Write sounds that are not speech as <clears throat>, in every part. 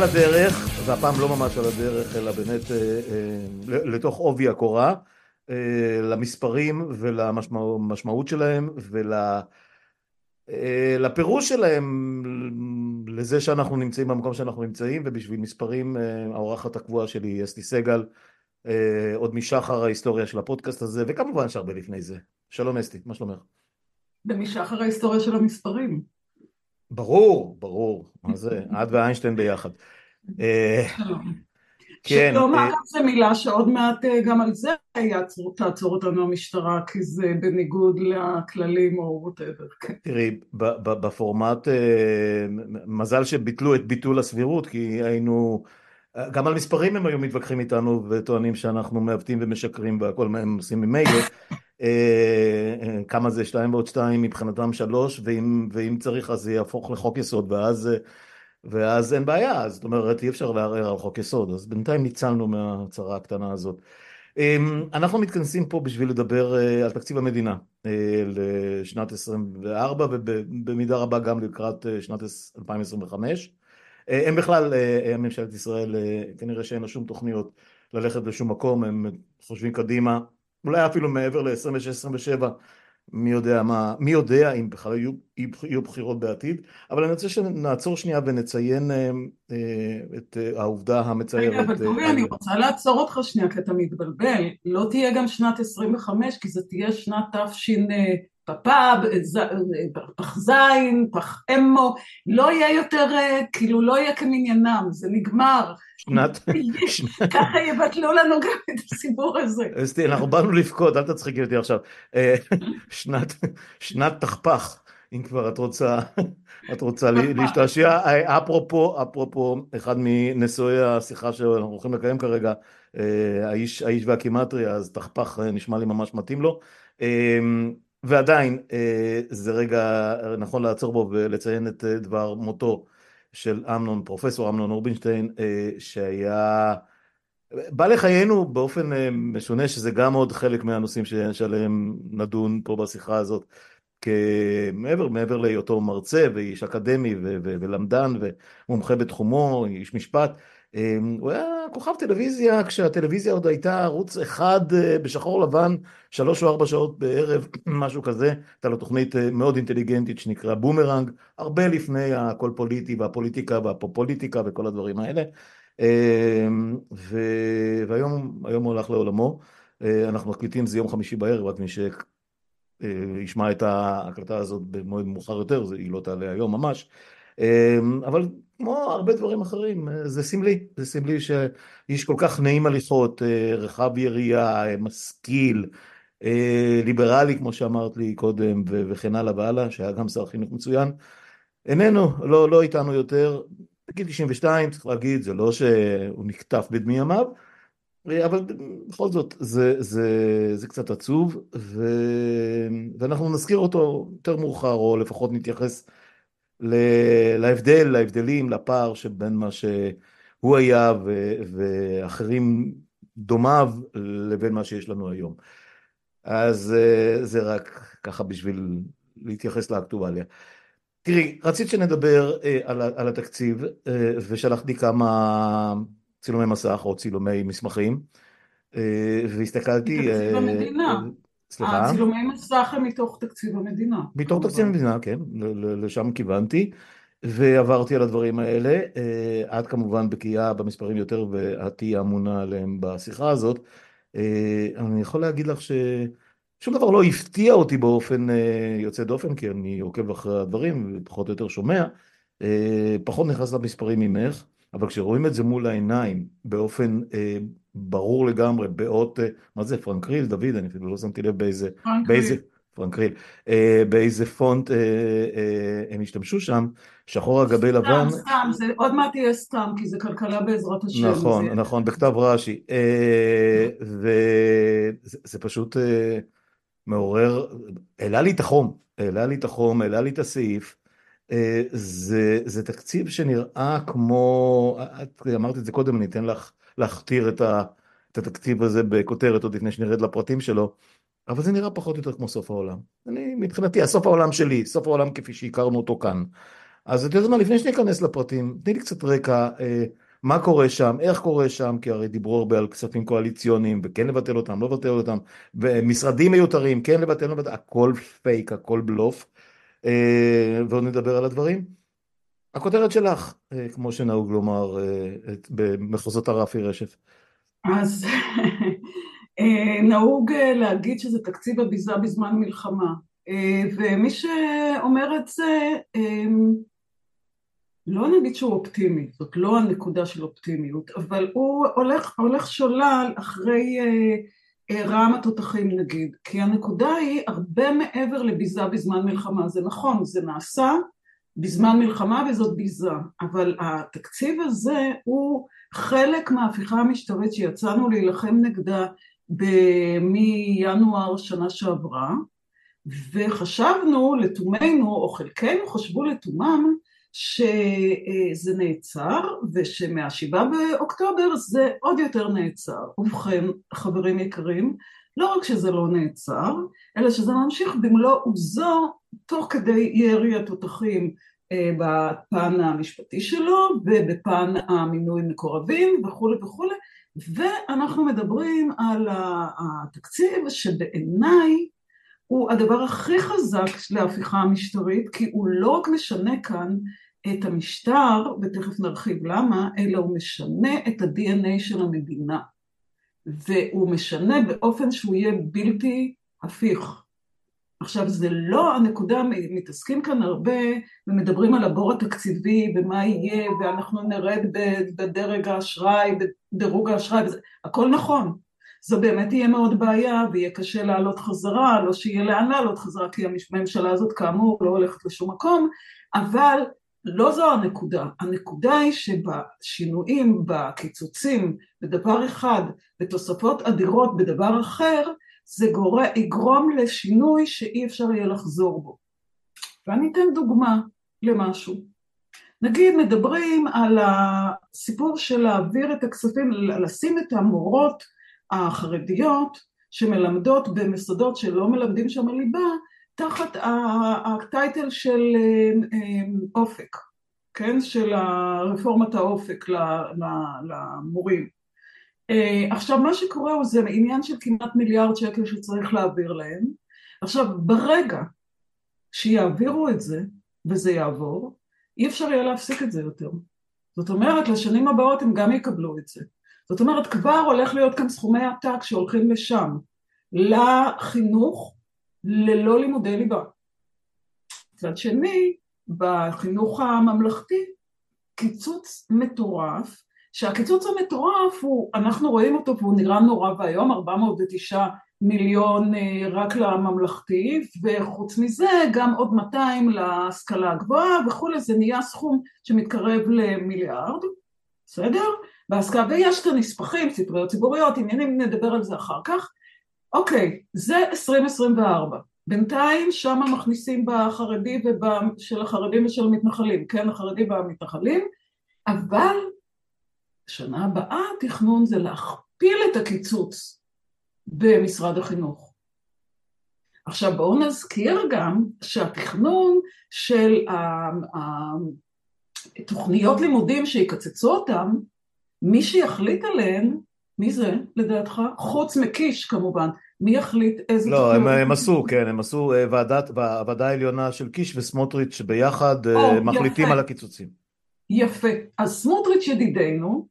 על הדרך, והפעם לא ממש על הדרך, אלא באמת אה, אה, לתוך עובי הקורה, אה, למספרים ולמשמעות שלהם ולפירוש שלהם לזה שאנחנו נמצאים במקום שאנחנו נמצאים, ובשביל מספרים האורחת הקבועה שלי היא אסתי סגל, עוד משחר ההיסטוריה של הפודקאסט הזה, וכמובן שהרבה לפני זה. שלום אסתי, מה שלומך? ומשחר ההיסטוריה של המספרים. ברור, ברור, מה זה, את ואיינשטיין ביחד. אה, כן. אגב אה, זו מילה שעוד מעט אה, גם על זה תעצור אותנו המשטרה, כי זה בניגוד לכללים או ווטאבר. כן. תראי, בפורמט, מזל שביטלו את ביטול הסבירות, כי היינו, גם על מספרים הם היו מתווכחים איתנו וטוענים שאנחנו מעוותים ומשקרים והכל הם עושים ממילא. אה, אה, כמה זה? שתיים ועוד שתיים מבחינתם שלוש ואם, ואם צריך אז זה יהפוך לחוק יסוד ואז, ואז אין בעיה. זאת אומרת אי אפשר לערער על חוק יסוד. אז בינתיים ניצלנו מהצרה הקטנה הזאת. אמ, אנחנו מתכנסים פה בשביל לדבר אה, על תקציב המדינה לשנת 24 ובמידה רבה גם לקראת שנת 2025 הם בכלל ממשלת ישראל כנראה שאין לה שום תוכניות ללכת לשום מקום הם חושבים קדימה אולי אפילו מעבר ל-26-27, מי יודע מה, מי יודע אם בכלל יהיו, יהיו בחירות בעתיד, אבל אני רוצה שנעצור שנייה ונציין אה, אה, את אה, העובדה המציירת. רגע, אבל דורי, אני רוצה לעצור אותך שנייה, כי אתה מתבלבל. לא תהיה גם שנת 25, כי זו תהיה שנת תש"פ, פח זין, פח אמו, לא יהיה יותר, כאילו לא יהיה כמניינם, זה נגמר. שנת... <laughs> ככה יבטלו לנו גם את הסיפור הזה. אסתי, אנחנו באנו לבכות, אל תצחיקי אותי עכשיו. אה, שנת תחפח, אם כבר את רוצה, את רוצה להשתעשע. אה, אפרופו, אפרופו, אחד מנשואי השיחה שאנחנו הולכים לקיים כרגע, אה, האיש, האיש והקימטריה, אז תחפח נשמע לי ממש מתאים לו. ועדיין, זה רגע נכון לעצור בו ולציין את דבר מותו. של אמנון, פרופסור אמנון אורבינשטיין, אה, שהיה... בא לחיינו באופן אה, משונה, שזה גם עוד חלק מהנושאים שעליהם נדון פה בשיחה הזאת, כמעבר מעבר להיותו מרצה ואיש אקדמי ולמדן ומומחה בתחומו, איש משפט, הוא היה כוכב טלוויזיה כשהטלוויזיה עוד הייתה ערוץ אחד אה, בשחור לבן, שלוש או ארבע שעות בערב, <clears throat> משהו כזה, הייתה לו תוכנית אה, מאוד אינטליגנטית שנקרא בומרנג, הרבה לפני הכל פוליטי והפוליטיקה והפופוליטיקה וכל הדברים האלה. אמ, ו... והיום הוא הלך לעולמו, אה, אנחנו מקליטים זה יום חמישי בערב, רק מי שישמע את ההקלטה הזאת במועד מאוחר יותר, היא לא תעלה היום ממש. אמ, אבל כמו הרבה דברים אחרים, זה סמלי, זה סמלי שאיש כל כך נעים הליכות, אה, רחב יריעה, אה, משכיל, אה, ליברלי כמו שאמרת לי קודם וכן הלאה והלאה, שהיה גם שר חינוך מצוין, איננו, לא, לא איתנו יותר, בגיל 92 צריך להגיד, זה לא שהוא נקטף בדמי ימיו, אבל בכל זאת זה, זה, זה קצת עצוב ו... ואנחנו נזכיר אותו יותר מאוחר או לפחות נתייחס להבדל, להבדלים, לפער שבין מה שהוא היה ו- ואחרים דומיו לבין מה שיש לנו היום. אז אה, זה רק ככה בשביל להתייחס לאקטואליה. תראי, רצית שנדבר אה, על, על התקציב אה, ושלחתי כמה צילומי מסך או צילומי מסמכים והסתכלתי... תקציב המדינה. סליחה? הצילומי מסך הם מתוך תקציב המדינה. מתוך תקציב המדינה, כן, לשם כיוונתי. ועברתי על הדברים האלה, אה, את כמובן בקיאה במספרים יותר ואת תהיי אמונה עליהם בשיחה הזאת. אה, אני יכול להגיד לך ששום דבר לא הפתיע אותי באופן אה, יוצא דופן, כי אני עוקב אחרי הדברים ופחות או יותר שומע, פחות נכנס למספרים ממך, אבל כשרואים את זה מול העיניים באופן ברור לגמרי, באות, מה זה פרנקריל, דוד, אני אפילו לא שמתי לב באיזה, באיזה, פרנקריל, אה, באיזה פונט אה, אה, הם השתמשו שם, שחור על גבי לבן. סתם, סתם, זה עוד מעט יהיה סתם, כי זה כלכלה בעזרת השם. נכון, זה... נכון, בכתב רש"י. אה, וזה פשוט אה, מעורר, העלה לי את החום, העלה לי את החום, העלה לי את הסעיף. זה, זה תקציב שנראה כמו, את אמרת את זה קודם, אני אתן לך להכתיר את, את התקציב הזה בכותרת עוד לפני שנרד לפרטים שלו, אבל זה נראה פחות או יותר כמו סוף העולם. אני, מבחינתי, הסוף העולם שלי, סוף העולם כפי שהכרנו אותו כאן. אז אתה יודע מה, לפני שניכנס לפרטים, תני לי קצת רקע, אה, מה קורה שם, איך קורה שם, כי הרי דיברו הרבה על כספים קואליציוניים, וכן לבטל אותם, לא לבטל אותם, ומשרדים מיותרים, כן לבטל, לא לבטל, הכל פייק, הכל בלוף, ועוד נדבר על הדברים. הכותרת שלך, אה, כמו שנהוג לומר במחוזות הרפי רשף. אז נהוג להגיד שזה תקציב הביזה בזמן מלחמה, ומי שאומר את זה, לא נגיד שהוא אופטימי, זאת לא הנקודה של אופטימיות, אבל הוא הולך, הולך שולל אחרי אה, אה, רעם התותחים נגיד, כי הנקודה היא הרבה מעבר לביזה בזמן מלחמה, זה נכון, זה נעשה בזמן מלחמה וזאת ביזה, אבל התקציב הזה הוא חלק מההפיכה המשטרית שיצאנו להילחם נגדה מינואר שנה שעברה, וחשבנו לתומנו, או חלקנו חשבו לתומם, שזה נעצר ושמהשבעה באוקטובר זה עוד יותר נעצר. ובכן, חברים יקרים, לא רק שזה לא נעצר, אלא שזה ממשיך במלוא עוזו תוך כדי ירי התותחים אה, בפן המשפטי שלו ובפן המינוי מקורבים וכולי וכולי, ואנחנו מדברים על התקציב שבעיניי הוא הדבר הכי חזק להפיכה המשטרית, כי הוא לא רק משנה כאן את המשטר, ותכף נרחיב למה, אלא הוא משנה את ה-DNA של המדינה. והוא משנה באופן שהוא יהיה בלתי הפיך. עכשיו זה לא הנקודה, מתעסקים כאן הרבה ומדברים על הבור התקציבי ומה יהיה ואנחנו נרד בדרג האשראי, בדירוג האשראי, הכל נכון, זו באמת תהיה מאוד בעיה ויהיה קשה לעלות חזרה, לא שיהיה לאן לעלות חזרה כי הממשלה הזאת כאמור לא הולכת לשום מקום, אבל לא זו הנקודה, הנקודה היא שבשינויים, בקיצוצים, בדבר אחד, בתוספות אדירות בדבר אחר, זה גורם, יגרום לשינוי שאי אפשר יהיה לחזור בו. ואני אתן דוגמה למשהו. נגיד מדברים על הסיפור של להעביר את הכספים, לשים את המורות החרדיות שמלמדות במסודות שלא מלמדים שם ליבה, תחת הטייטל של אה, אופק, כן? של רפורמת האופק למורים. אה, עכשיו מה שקורה הוא זה עניין של כמעט מיליארד שקל שצריך להעביר להם. עכשיו ברגע שיעבירו את זה וזה יעבור, אי אפשר יהיה להפסיק את זה יותר. זאת אומרת לשנים הבאות הם גם יקבלו את זה. זאת אומרת, כבר הולך להיות כאן סכומי עתק שהולכים לשם, לחינוך ללא לימודי ליבה. מצד שני, בחינוך הממלכתי, קיצוץ מטורף, שהקיצוץ המטורף הוא, אנחנו רואים אותו והוא נראה נורא ואיום, 409 מיליון אה, רק לממלכתי, וחוץ מזה גם עוד 200 להשכלה הגבוהה וכולי, זה נהיה סכום שמתקרב למיליארד, בסדר? בהשכלה, ויש את הנספחים, ספריות ציבוריות, עניינים, נדבר על זה אחר כך. אוקיי, זה 2024. בינתיים שם מכניסים בחרדי של החרדים ושל המתנחלים, כן, החרדי והמתנחלים, אבל שנה הבאה התכנון זה להכפיל את הקיצוץ במשרד החינוך. עכשיו בואו נזכיר גם שהתכנון של תוכניות לימודים שיקצצו אותם מי שיחליט עליהן, מי זה לדעתך? חוץ מקיש כמובן, מי יחליט איזה... לא, הם, הם עשו, כן, הם עשו אה, ועדת, ועדה העליונה של קיש וסמוטריץ' ביחד או, אה, מחליטים יפה. על הקיצוצים. יפה. אז סמוטריץ' ידידנו,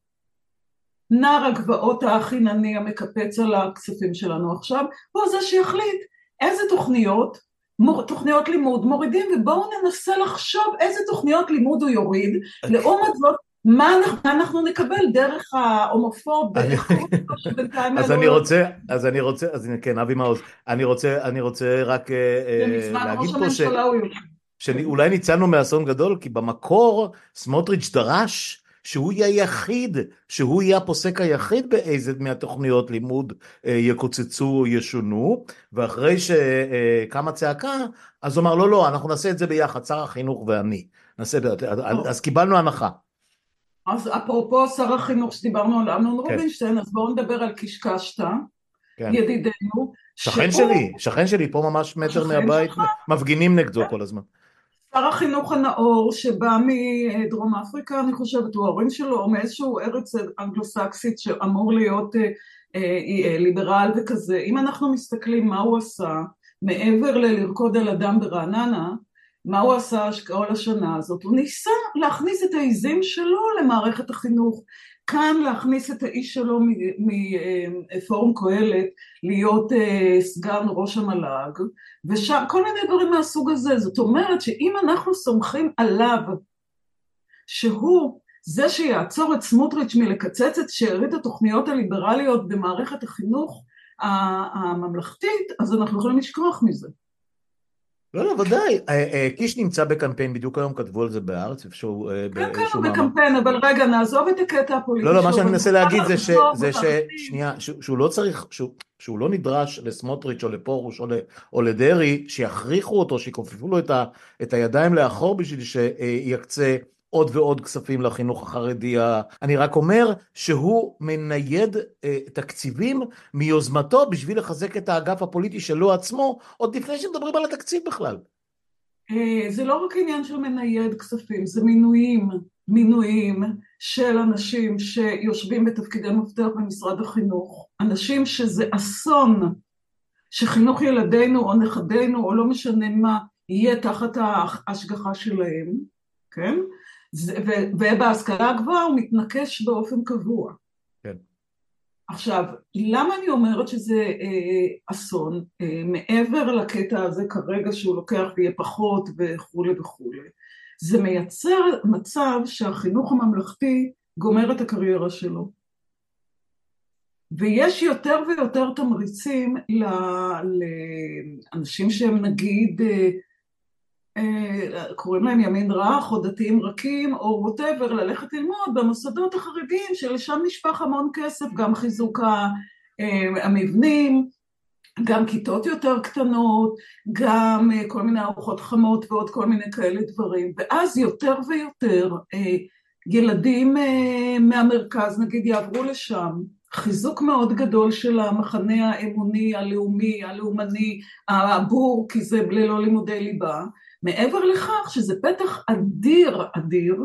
נער הגבעות החינני המקפץ על הכספים שלנו עכשיו, הוא זה שיחליט איזה תוכניות, מור, תוכניות לימוד מורידים, ובואו ננסה לחשוב איזה תוכניות לימוד הוא יוריד. לעומת זאת, מה אנחנו נקבל דרך ההומופוב, אז אני רוצה, אז אני רוצה, אז כן, אבי מעוז, אני רוצה, אני רוצה רק אה, אה, להגיד פה ש... שאולי ניצלנו מאסון גדול, כי במקור סמוטריץ' דרש שהוא יהיה היחיד, שהוא יהיה הפוסק היחיד באיזה מהתוכניות לימוד אה, יקוצצו או ישונו, ואחרי שקמה צעקה, אז הוא אמר לא לא, אנחנו נעשה את זה ביחד, שר החינוך ואני, נעשה, אז קיבלנו הנחה. אז אפרופו שר החינוך שדיברנו על אמנון כן. רובינשטיין, אז בואו נדבר על קישקשתא, כן. ידידנו. שכן שהוא... שלי, שכן שלי, פה ממש מטר מהבית, שלך? מפגינים נגדו כל הזמן. שר החינוך הנאור שבא מדרום אפריקה, אני חושבת, הוא ההורים שלו, או מאיזשהו ארץ אנגלוסקסית שאמור להיות ליברל וכזה. אם אנחנו מסתכלים מה הוא עשה, מעבר ללרקוד על אדם ברעננה, מה הוא עשה כל השנה הזאת? הוא ניסה להכניס את העיזים שלו למערכת החינוך. כאן להכניס את האיש שלו מפורום קהלת להיות סגן ראש המל"ג ושם כל מיני דברים מהסוג הזה זאת אומרת שאם אנחנו סומכים עליו שהוא זה שיעצור את סמוטריץ' מלקצץ את שארית התוכניות הליברליות במערכת החינוך הממלכתית אז אנחנו יכולים לשכוח מזה לא, לא, ודאי. קיש נמצא בקמפיין, בדיוק היום כתבו על זה בארץ, איפשהו... כן, כן, הוא בקמפיין, אבל רגע, נעזוב את הקטע הפוליטי. לא, לא, מה שאני מנסה להגיד זה ש... זה ש... שנייה, שהוא לא צריך, שהוא לא נדרש לסמוטריץ' או לפרוש או לדרעי, שיכריחו אותו, שיכופפו לו את הידיים לאחור בשביל שיקצה עוד ועוד כספים לחינוך החרדי, אני רק אומר שהוא מנייד תקציבים מיוזמתו בשביל לחזק את האגף הפוליטי שלו עצמו, עוד לפני שמדברים על התקציב בכלל. זה לא רק עניין של מנייד כספים, זה מינויים, מינויים של אנשים שיושבים בתפקידי מפתח במשרד החינוך, אנשים שזה אסון שחינוך ילדינו או נכדינו או לא משנה מה יהיה תחת ההשגחה שלהם, כן? ובהשכלה הגבוהה הוא מתנקש באופן קבוע. כן. עכשיו, למה אני אומרת שזה אה, אסון, אה, מעבר לקטע הזה כרגע שהוא לוקח ויהיה פחות וכולי וכולי, זה מייצר מצב שהחינוך הממלכתי גומר את הקריירה שלו. ויש יותר ויותר תמריצים לאנשים שהם נגיד קוראים להם ימין רך או דתיים רכים או ווטאבר, ללכת ללמוד במוסדות החרדיים שלשם נשפך המון כסף, גם חיזוק המבנים, גם כיתות יותר קטנות, גם כל מיני ארוחות חמות ועוד כל מיני כאלה דברים, ואז יותר ויותר ילדים מהמרכז נגיד יעברו לשם, חיזוק מאוד גדול של המחנה האמוני, הלאומי, הלאומני, הבור, כי זה ללא לימודי ליבה, מעבר לכך שזה פתח אדיר אדיר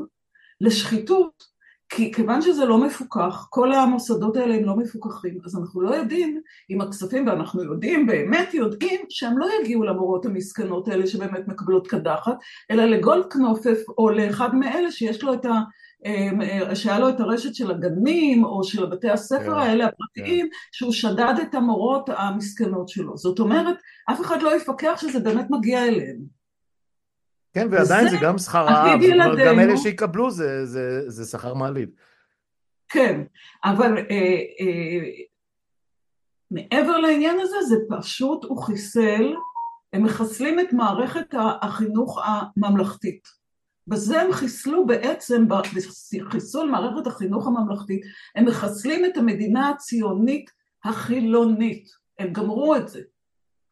לשחיתות, כי כיוון שזה לא מפוקח, כל המוסדות האלה הם לא מפוקחים, אז אנחנו לא יודעים אם הכספים, ואנחנו יודעים, באמת יודעים, שהם לא יגיעו למורות המסכנות האלה שבאמת מקבלות קדחת, אלא לגולדקנופף או לאחד מאלה שיש לו את ה... שהיה לו את הרשת של הגנים או של בתי הספר האלה הפרטיים, שהוא שדד את המורות המסכנות שלו. זאת אומרת, אף אחד לא יפקח שזה באמת מגיע אליהם. כן, ועדיין זה גם שכר רעב, גם אלה שיקבלו זה שכר מעליב. כן, אבל מעבר לעניין הזה, זה פשוט, הוא חיסל, הם מחסלים את מערכת החינוך הממלכתית. בזה הם חיסלו בעצם, בחיסול מערכת החינוך הממלכתית, הם מחסלים את המדינה הציונית החילונית. הם גמרו את זה.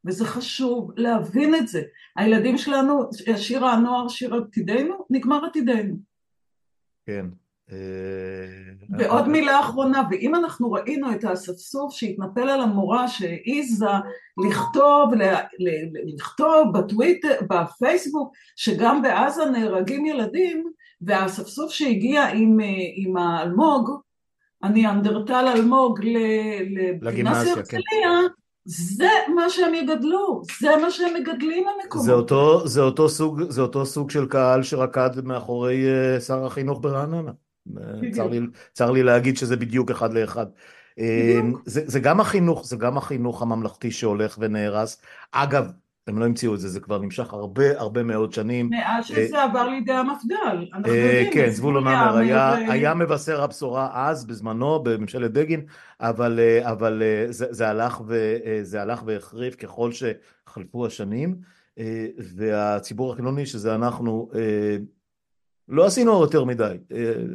וזה חשוב להבין את זה. הילדים שלנו, שיר הנוער, שיר עתידנו, נגמר עתידנו. כן. ועוד מילה אחרונה, ואם אנחנו ראינו את האספסוף שהתנפל על המורה שהעיזה לכתוב, לכתוב בטוויטר, בפייסבוק, שגם בעזה נהרגים ילדים, והאספסוף שהגיע עם, עם האלמוג, הניאנדרטל אלמוג לגימנסיה הרצליה, כן. זה מה שהם יגדלו, זה מה שהם מגדלים המקומות. זה אותו, זה אותו, סוג, זה אותו סוג של קהל שרקד מאחורי שר החינוך ברעננה. צר לי, צר לי להגיד שזה בדיוק אחד לאחד. בדיוק. זה, זה גם החינוך, זה גם החינוך הממלכתי שהולך ונהרס. אגב, הם לא המציאו את זה, זה כבר נמשך הרבה הרבה מאוד שנים. מאז שזה עבר לידי המפד"ל, אנחנו יודעים. כן, זבולון המר היה מבשר הבשורה אז, בזמנו, בממשלת בגין, אבל זה הלך והחריף ככל שחלפו השנים, והציבור החילוני, שזה אנחנו, לא עשינו יותר מדי,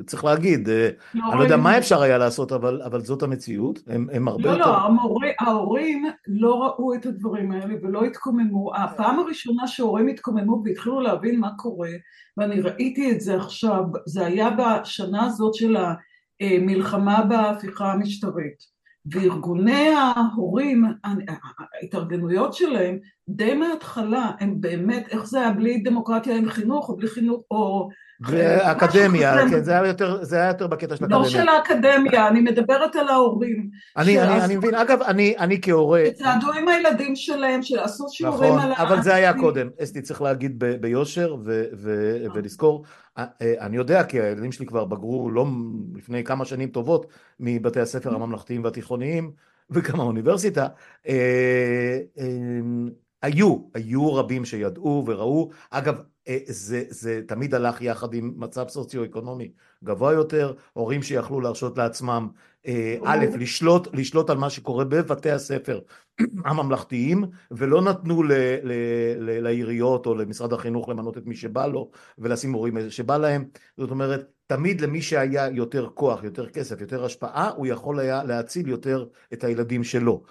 צריך להגיד, אני לא יודע מה אפשר היה לעשות, אבל זאת המציאות, הם הרבה יותר... לא, לא, ההורים לא ראו את הדברים האלה ולא התקוממו, הפעם הראשונה שההורים התקוממו והתחילו להבין מה קורה, ואני ראיתי את זה עכשיו, זה היה בשנה הזאת של המלחמה בהפיכה המשטרית, וארגוני ההורים, ההתארגנויות שלהם, די מההתחלה, הם באמת, איך זה היה בלי דמוקרטיה עם חינוך, או בלי חינוך, או... ואקדמיה, כן, זה היה יותר, זה היה יותר בקטע של לא אקדמיה. של האקדמיה, אני מדברת על ההורים. אני, אני, אני מבין, אגב, אני, אני כהורה... שצעדו עם הילדים שלהם, שעשו שיעורים נכון, על... אבל זה היה. קודם, אסתי צריך להגיד ב- ביושר ו- ו- ולזכור, אה, אה, אני יודע כי הילדים שלי כבר בגרו לא לפני כמה שנים טובות מבתי הספר הממלכתיים והתיכוניים וגם האוניברסיטה, אה, היו, היו רבים שידעו וראו, אגב אה, זה, זה תמיד הלך יחד עם מצב סוציו-אקונומי גבוה יותר, הורים שיכלו להרשות לעצמם אה, א', לשלוט, לשלוט על מה שקורה בבתי הספר <clears throat> הממלכתיים ולא נתנו ל, ל, ל, לעיריות או למשרד החינוך למנות את מי שבא לו ולשים מורים שבא להם. זאת אומרת תמיד למי שהיה יותר כוח יותר כסף יותר השפעה הוא יכול היה להציל יותר את הילדים שלו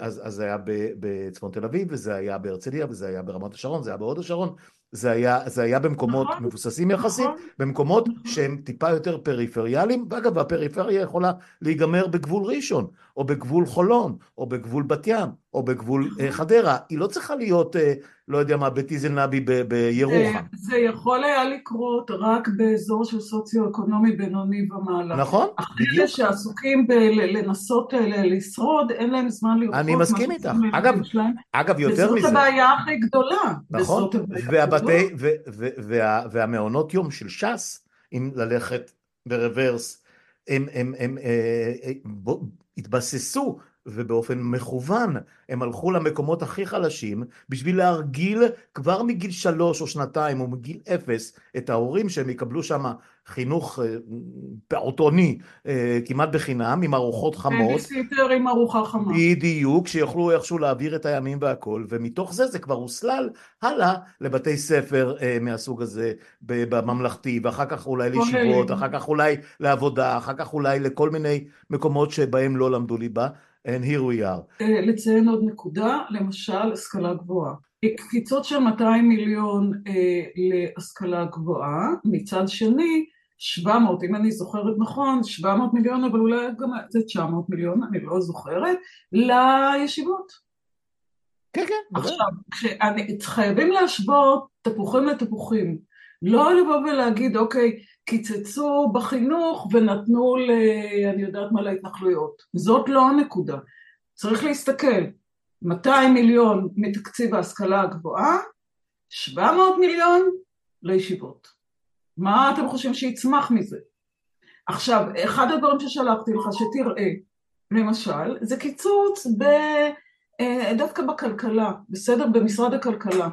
אז, אז זה היה בצפון תל אביב וזה היה בהרצליה וזה היה ברמת השרון זה היה בהוד השרון זה היה, זה היה במקומות נכון, מבוססים יחסית נכון. במקומות נכון. שהם טיפה יותר פריפריאליים ואגב הפריפריה יכולה להיגמר בגבול ראשון או בגבול חולון או בגבול בת ים או בגבול אה, חדרה היא לא צריכה להיות אה, לא יודע מה בטיזל נבי ב- בירוחם זה- זה יכול היה לקרות רק באזור של סוציו-אקונומי בינוני ומעלה. נכון? אלה בדיוק שעסוקים בלנסות לשרוד, אין להם זמן לראות אני מסכים איתך. אגב. אגב יותר מזה. נכון, וזאת הבעיה הכי גדולה. וה, והמעונות יום של ש"ס, אם ללכת ברוורס, הם, הם, הם אה, אה, בו- התבססו ובאופן מכוון הם הלכו למקומות הכי חלשים בשביל להרגיל כבר מגיל שלוש או שנתיים או מגיל אפס את ההורים שהם יקבלו שם חינוך אה, פעוטוני אה, כמעט בחינם עם ארוחות חמות בייביסיטר עם ארוחה חמה. בדיוק, שיוכלו איכשהו להעביר את הימים והכל, ומתוך זה זה כבר הוסלל הלאה לבתי ספר אה, מהסוג הזה בממלכתי, ואחר כך אולי. לישיבות, אחר כך אולי לעבודה, אחר כך אולי לכל מיני מקומות שבהם לא למדו ליבה, and here we are. לציין עוד נקודה, למשל השכלה גבוהה. קיצוץ של 200 מיליון אה, להשכלה גבוהה, מצד שני 700, אם אני זוכרת נכון, 700 מיליון, אבל אולי גם זה 900 מיליון, אני לא זוכרת, לישיבות. כן, כן. עכשיו, כשאני, חייבים להשוות תפוחים לתפוחים. לא לבוא ולהגיד, אוקיי, קיצצו בחינוך ונתנו ל... אני יודעת מה להתנחלויות. זאת לא הנקודה. צריך להסתכל. 200 מיליון מתקציב ההשכלה הגבוהה, 700 מיליון לישיבות. מה אתם חושבים שיצמח מזה? עכשיו, אחד הדברים ששלחתי לך שתראה, למשל, זה קיצוץ ב... אה, דווקא בכלכלה, בסדר? במשרד הכלכלה.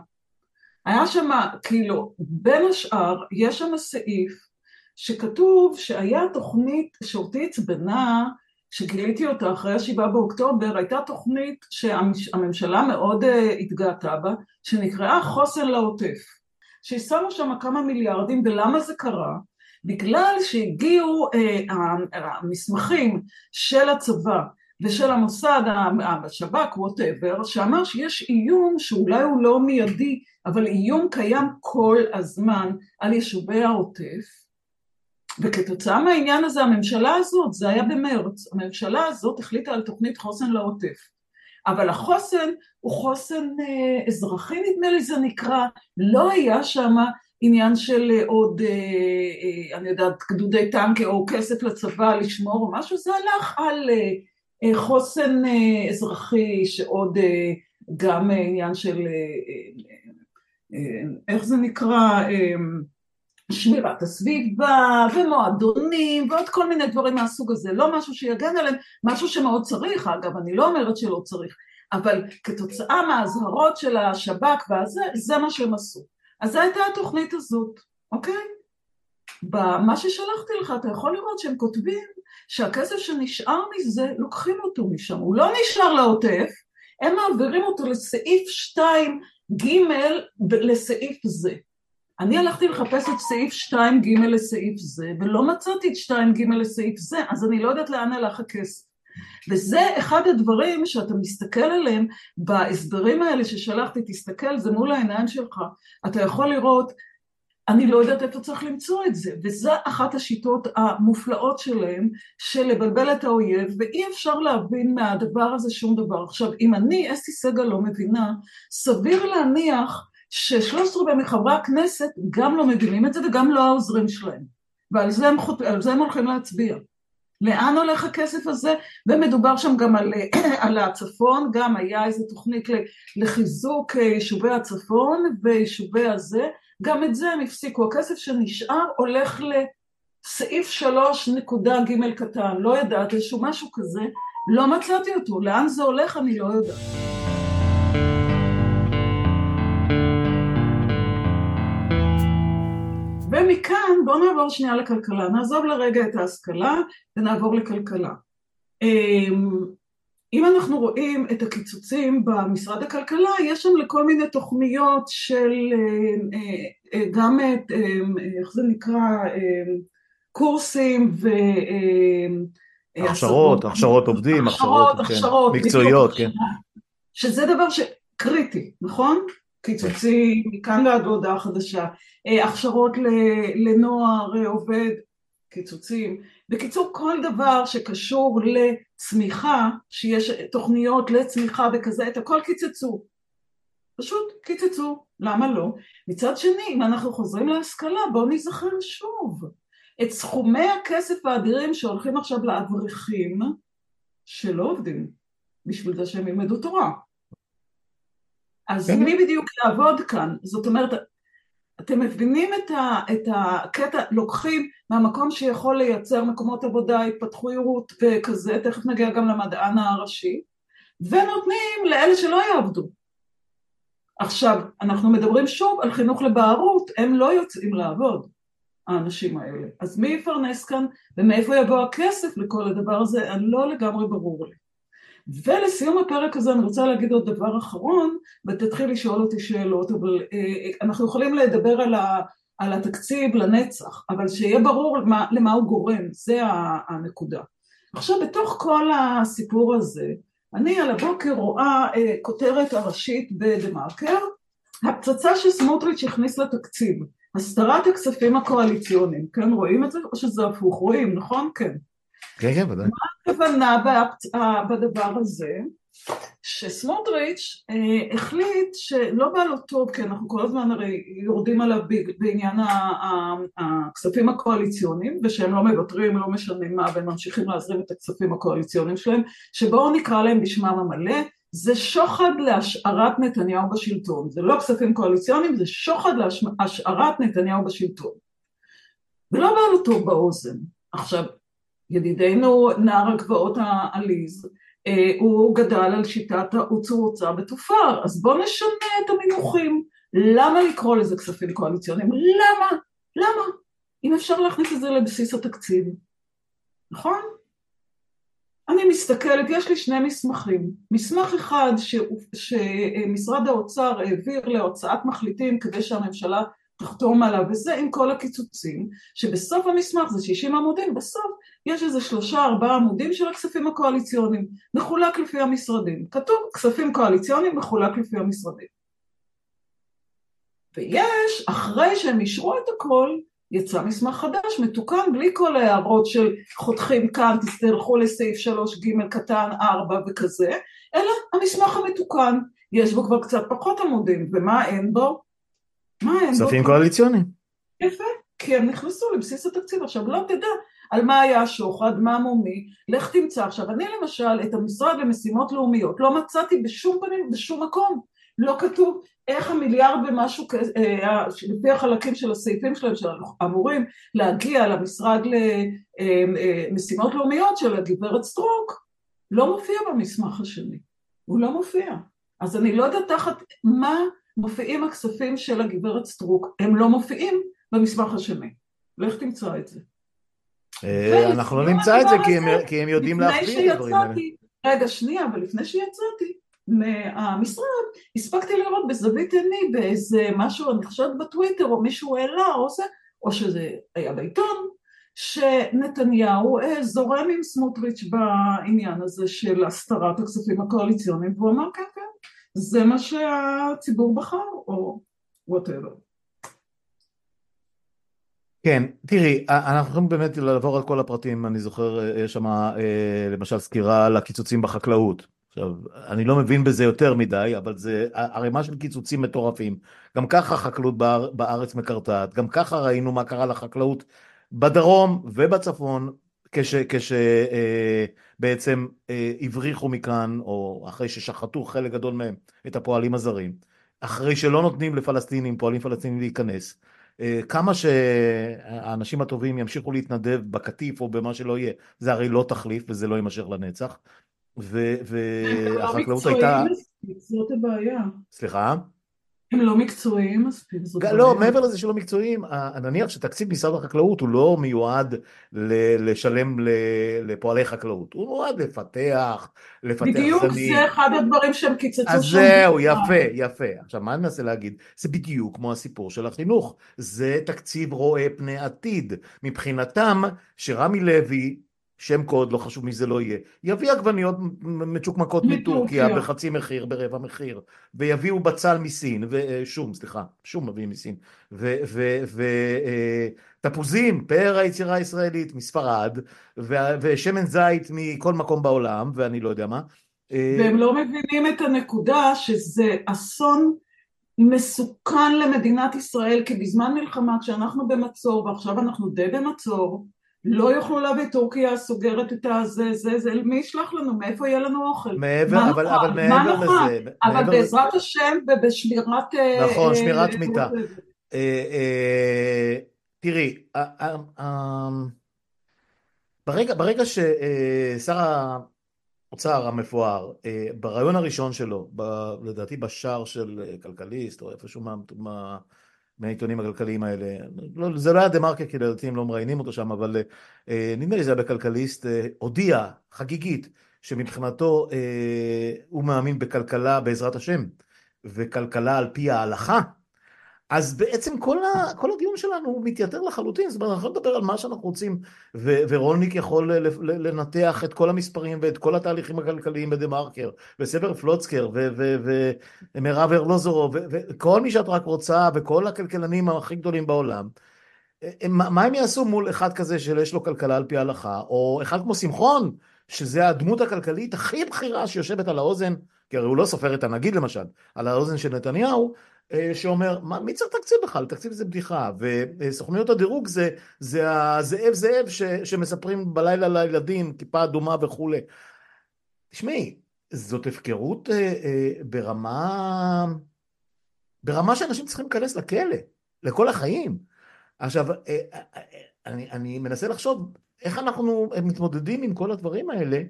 היה שם, כאילו, בין השאר, יש שם סעיף שכתוב שהיה תוכנית שאותי עצבנה, שגיליתי אותה אחרי השבעה באוקטובר, הייתה תוכנית שהממשלה מאוד uh, התגאתה בה, שנקראה חוסן לעוטף. ששמו שם כמה מיליארדים, ולמה זה קרה? בגלל שהגיעו uh, המסמכים של הצבא ושל המוסד, השב"כ, ווטאבר, שאמר שיש איום שאולי הוא לא מיידי, אבל איום קיים כל הזמן על יישובי העוטף, וכתוצאה מהעניין הזה הממשלה הזאת, זה היה במרץ, הממשלה הזאת החליטה על תוכנית חוסן לעוטף. אבל החוסן הוא חוסן אה, אזרחי נדמה לי זה נקרא, לא היה שם עניין של עוד, אה, אה, אני יודעת, גדודי טנק או כסף לצבא לשמור או משהו, זה הלך על אה, אה, חוסן אה, אזרחי שעוד אה, גם אה, עניין של, אה, אה, אה, איך זה נקרא, אה, שמירת הסביבה ומועדונים ועוד כל מיני דברים מהסוג הזה, לא משהו שיגן עליהם, משהו שמאוד צריך, אגב, אני לא אומרת שלא צריך, אבל כתוצאה מהאזהרות של השב"כ והזה, זה מה שהם עשו. אז זו הייתה התוכנית הזאת, אוקיי? במה ששלחתי לך, אתה יכול לראות שהם כותבים שהכסף שנשאר מזה, לוקחים אותו משם, הוא לא נשאר לעוטף, הם מעבירים אותו לסעיף 2 ג' לסעיף זה. אני הלכתי לחפש את סעיף 2ג' לסעיף זה, ולא מצאתי את 2ג' לסעיף זה, אז אני לא יודעת לאן הלך הכסף. וזה אחד הדברים שאתה מסתכל עליהם בהסברים האלה ששלחתי, תסתכל, זה מול העיניים שלך. אתה יכול לראות אני לא יודעת איפה צריך למצוא את זה, וזו אחת השיטות המופלאות שלהם של לבלבל את האויב, ואי אפשר להבין מהדבר הזה שום דבר. עכשיו, אם אני, אסתי סגל, לא מבינה, סביר להניח ששלושת רבעי מחברי הכנסת גם לא מבינים את זה וגם לא העוזרים שלהם, ועל זה הם, זה הם הולכים להצביע. לאן הולך הכסף הזה? ומדובר שם גם על, <clears throat> על הצפון, גם היה איזו תוכנית לחיזוק יישובי הצפון ויישובי הזה, גם את זה הם הפסיקו, הכסף שנשאר הולך לסעיף שלוש נקודה ג' קטן, לא יודעת, איזשהו משהו כזה, לא מצאתי אותו, לאן זה הולך? אני לא יודעת. ומכאן בואו נעבור שנייה לכלכלה, נעזוב לרגע את ההשכלה ונעבור לכלכלה. אמ, אם אנחנו רואים את הקיצוצים במשרד הכלכלה, יש שם לכל מיני תוכניות של אה, אה, אה, גם, איך זה נקרא, קורסים ו... הכשרות, הכשרות עובדים, הכשרות, הכשרות, כן, מקצועיות, כן. שזה דבר שקריטי, נכון? קיצוצים, מכאן ועד להודעה חדשה, הכשרות לנוער עובד, קיצוצים. בקיצור, כל דבר שקשור לצמיחה, שיש תוכניות לצמיחה וכזה, את הכל קיצצו. פשוט קיצצו, למה לא? מצד שני, אם אנחנו חוזרים להשכלה, בואו נזכר שוב. את סכומי הכסף האדירים שהולכים עכשיו לאברכים, שלא עובדים בשביל זה שהם ילמדו תורה. אז כן. מי בדיוק יעבוד כאן? זאת אומרת, אתם מבינים את, ה, את הקטע, לוקחים מהמקום שיכול לייצר מקומות עבודה, התפתחויות וכזה, תכף נגיע גם למדען הראשי, ונותנים לאלה שלא יעבדו. עכשיו, אנחנו מדברים שוב על חינוך לבערות, הם לא יוצאים לעבוד, האנשים האלה. אז מי יפרנס כאן ומאיפה יבוא הכסף לכל הדבר הזה, אני לא לגמרי ברור לי. ולסיום הפרק הזה אני רוצה להגיד עוד דבר אחרון, ותתחיל לשאול אותי שאלות, אבל אה, אנחנו יכולים לדבר על, ה, על התקציב לנצח, אבל שיהיה ברור למה, למה הוא גורם, זה הנקודה. עכשיו בתוך כל הסיפור הזה, אני על הבוקר רואה אה, כותרת הראשית בדה מרקר, הפצצה שסמוטריץ' הכניס לתקציב, הסתרת הכספים הקואליציוניים, כן רואים את זה או שזה הפוך? רואים, נכון? כן. כן, כן, ודאי. מה הכוונה בדבר הזה? שסמוטריץ' אה, החליט שלא בא לו טוב, כי אנחנו כל הזמן הרי יורדים עליו בעניין הכספים הקואליציוניים, ושהם לא מוותרים, לא משנים מה, והם ממשיכים להזרים את הכספים הקואליציוניים שלהם, שבואו נקרא להם בשמם המלא, זה שוחד להשארת נתניהו בשלטון. זה לא כספים קואליציוניים, זה שוחד להשארת נתניהו בשלטון. ולא בא לו טוב באוזן. עכשיו, ידידנו נער הגבעות העליז, אה, הוא גדל על שיטת העוץ ורוצה בתופר, אז בואו נשנה את המינוחים. למה לקרוא לזה כספים קואליציוניים? למה? למה? אם אפשר להכניס את זה לבסיס התקציב, נכון? אני מסתכלת, יש לי שני מסמכים. מסמך אחד ש... שמשרד האוצר העביר להוצאת מחליטים כדי שהממשלה תחתום עליו, וזה עם כל הקיצוצים, שבסוף המסמך זה 60 עמודים, בסוף יש איזה שלושה ארבעה עמודים של הכספים הקואליציוניים, מחולק לפי המשרדים. כתוב כספים קואליציוניים מחולק לפי המשרדים. ויש, אחרי שהם אישרו את הכל, יצא מסמך חדש, מתוקן, בלי כל ההערות של חותכים כאן, תסתלכו לסעיף 3ג' קטן 4 וכזה, אלא המסמך המתוקן, יש בו כבר קצת פחות עמודים, ומה אין בו? מה אין בו? כספים קואליציוניים. יפה, כי הם נכנסו לבסיס התקציב. עכשיו, לא תדע על מה היה השוחד, מה מומי, לך תמצא. עכשיו, אני למשל, את המשרד למשימות לאומיות לא מצאתי בשום פנים, בשום מקום. לא כתוב איך המיליארד ומשהו, אה, לפי החלקים של הסעיפים שלהם שאמורים להגיע למשרד למשימות אה, אה, לאומיות של הגברת סטרוק, לא מופיע במסמך השני, הוא לא מופיע. אז אני לא יודעת תחת מה מופיעים הכספים של הגברת סטרוק, הם לא מופיעים במסמך השני. לך תמצא את זה. אנחנו לא נמצא את זה כי הם יודעים להכפיל את הדברים האלה. רגע, שנייה, אבל לפני שיצאתי, מהמשרד, הספקתי לראות בזווית עיני באיזה משהו, אני חושבת בטוויטר, או מישהו העלה, או זה, או שזה היה בעיתון, שנתניהו אה, זורם עם סמוטריץ' בעניין הזה של הסתרת הכספים הקואליציוניים, והוא אמר כן, כן, זה מה שהציבור בחר, או whatever. כן, תראי, אנחנו יכולים באמת לעבור על כל הפרטים, אני זוכר, יש שם למשל סקירה על הקיצוצים בחקלאות. עכשיו, אני לא מבין בזה יותר מדי, אבל זה ערימה של קיצוצים מטורפים. גם ככה החקלאות בארץ מקרטעת, גם ככה ראינו מה קרה לחקלאות בדרום ובצפון, כשבעצם הבריחו מכאן, או אחרי ששחטו חלק גדול מהם, את הפועלים הזרים, אחרי שלא נותנים לפלסטינים, פועלים פלסטינים להיכנס. כמה שהאנשים הטובים ימשיכו להתנדב בקטיף או במה שלא יהיה, זה הרי לא תחליף וזה לא יימשך לנצח. והחקלאות <laughs> הייתה... זאת הבעיה. סליחה? לא מקצועיים מספיק. לא, מעבר לזה שלא מקצועיים, נניח שתקציב משרד החקלאות הוא לא מיועד לשלם לפועלי חקלאות, הוא מיועד לפתח, לפתח. בדיוק, זה אחד הדברים שהם קיצצו שם. אז זהו, יפה, יפה. עכשיו, מה אני מנסה להגיד? זה בדיוק כמו הסיפור של החינוך. זה תקציב רואה פני עתיד. מבחינתם, שרמי לוי שם קוד, לא חשוב מי זה לא יהיה, יביא עגבניות מצ'וקמקות מטורקיה בחצי מחיר, ברבע מחיר, ויביאו בצל מסין, ושום, סליחה, שום מביאים מסין, ותפוזים, פאר היצירה הישראלית מספרד, ושמן זית מכל מקום בעולם, ואני לא יודע מה. והם לא מבינים את הנקודה שזה אסון מסוכן למדינת ישראל, כי בזמן מלחמה כשאנחנו במצור, ועכשיו אנחנו די במצור, לא יוכלו להביא, טורקיה סוגרת את הזה, זה, זה, מי ישלח לנו, מאיפה יהיה לנו אוכל? מעבר, אבל, אבל מעבר לזה... אבל בעזרת השם ובשמירת... אה, נכון, אה, שמירת מיטה. אה, תראי, ברגע, ברגע ששר האוצר המפואר, ברעיון הראשון שלו, לדעתי בשער של כלכליסט, או איפשהו מה... מהעיתונים הכלכליים האלה. לא, זה לא היה דה מרקר כי לדעתי הם לא מראיינים אותו שם, אבל אה, נדמה לי שזה היה בכלכליסט, אה, הודיע חגיגית שמבחינתו אה, הוא מאמין בכלכלה בעזרת השם, וכלכלה על פי ההלכה. אז בעצם כל, ה, כל הדיון שלנו הוא מתייתר לחלוטין, זאת אומרת, אנחנו יכולים לדבר על מה שאנחנו רוצים, ו, ורולניק יכול לנתח את כל המספרים ואת כל התהליכים הכלכליים בדה מרקר, וסבר פלוצקר, ומרב ארלוזורוב, וכל מי שאת רק רוצה, וכל הכלכלנים הכי גדולים בעולם. מה הם יעשו מול אחד כזה שיש לו כלכלה על פי ההלכה, או אחד כמו שמחון, שזה הדמות הכלכלית הכי בכירה שיושבת על האוזן, כי הרי הוא לא סופר את הנגיד למשל, על האוזן של נתניהו, אה, שאומר, מה, מי צריך תקציב בכלל? תקציב זה בדיחה. וסוכנויות הדירוג זה, זה הזאב זאב ש, שמספרים בלילה לילדים, כיפה אדומה וכולי. תשמעי, זאת הפקרות אה, אה, ברמה... ברמה שאנשים צריכים להיכנס לכלא, לכל החיים. עכשיו, אה, אה, אה, אני, אני מנסה לחשוב איך אנחנו מתמודדים עם כל הדברים האלה,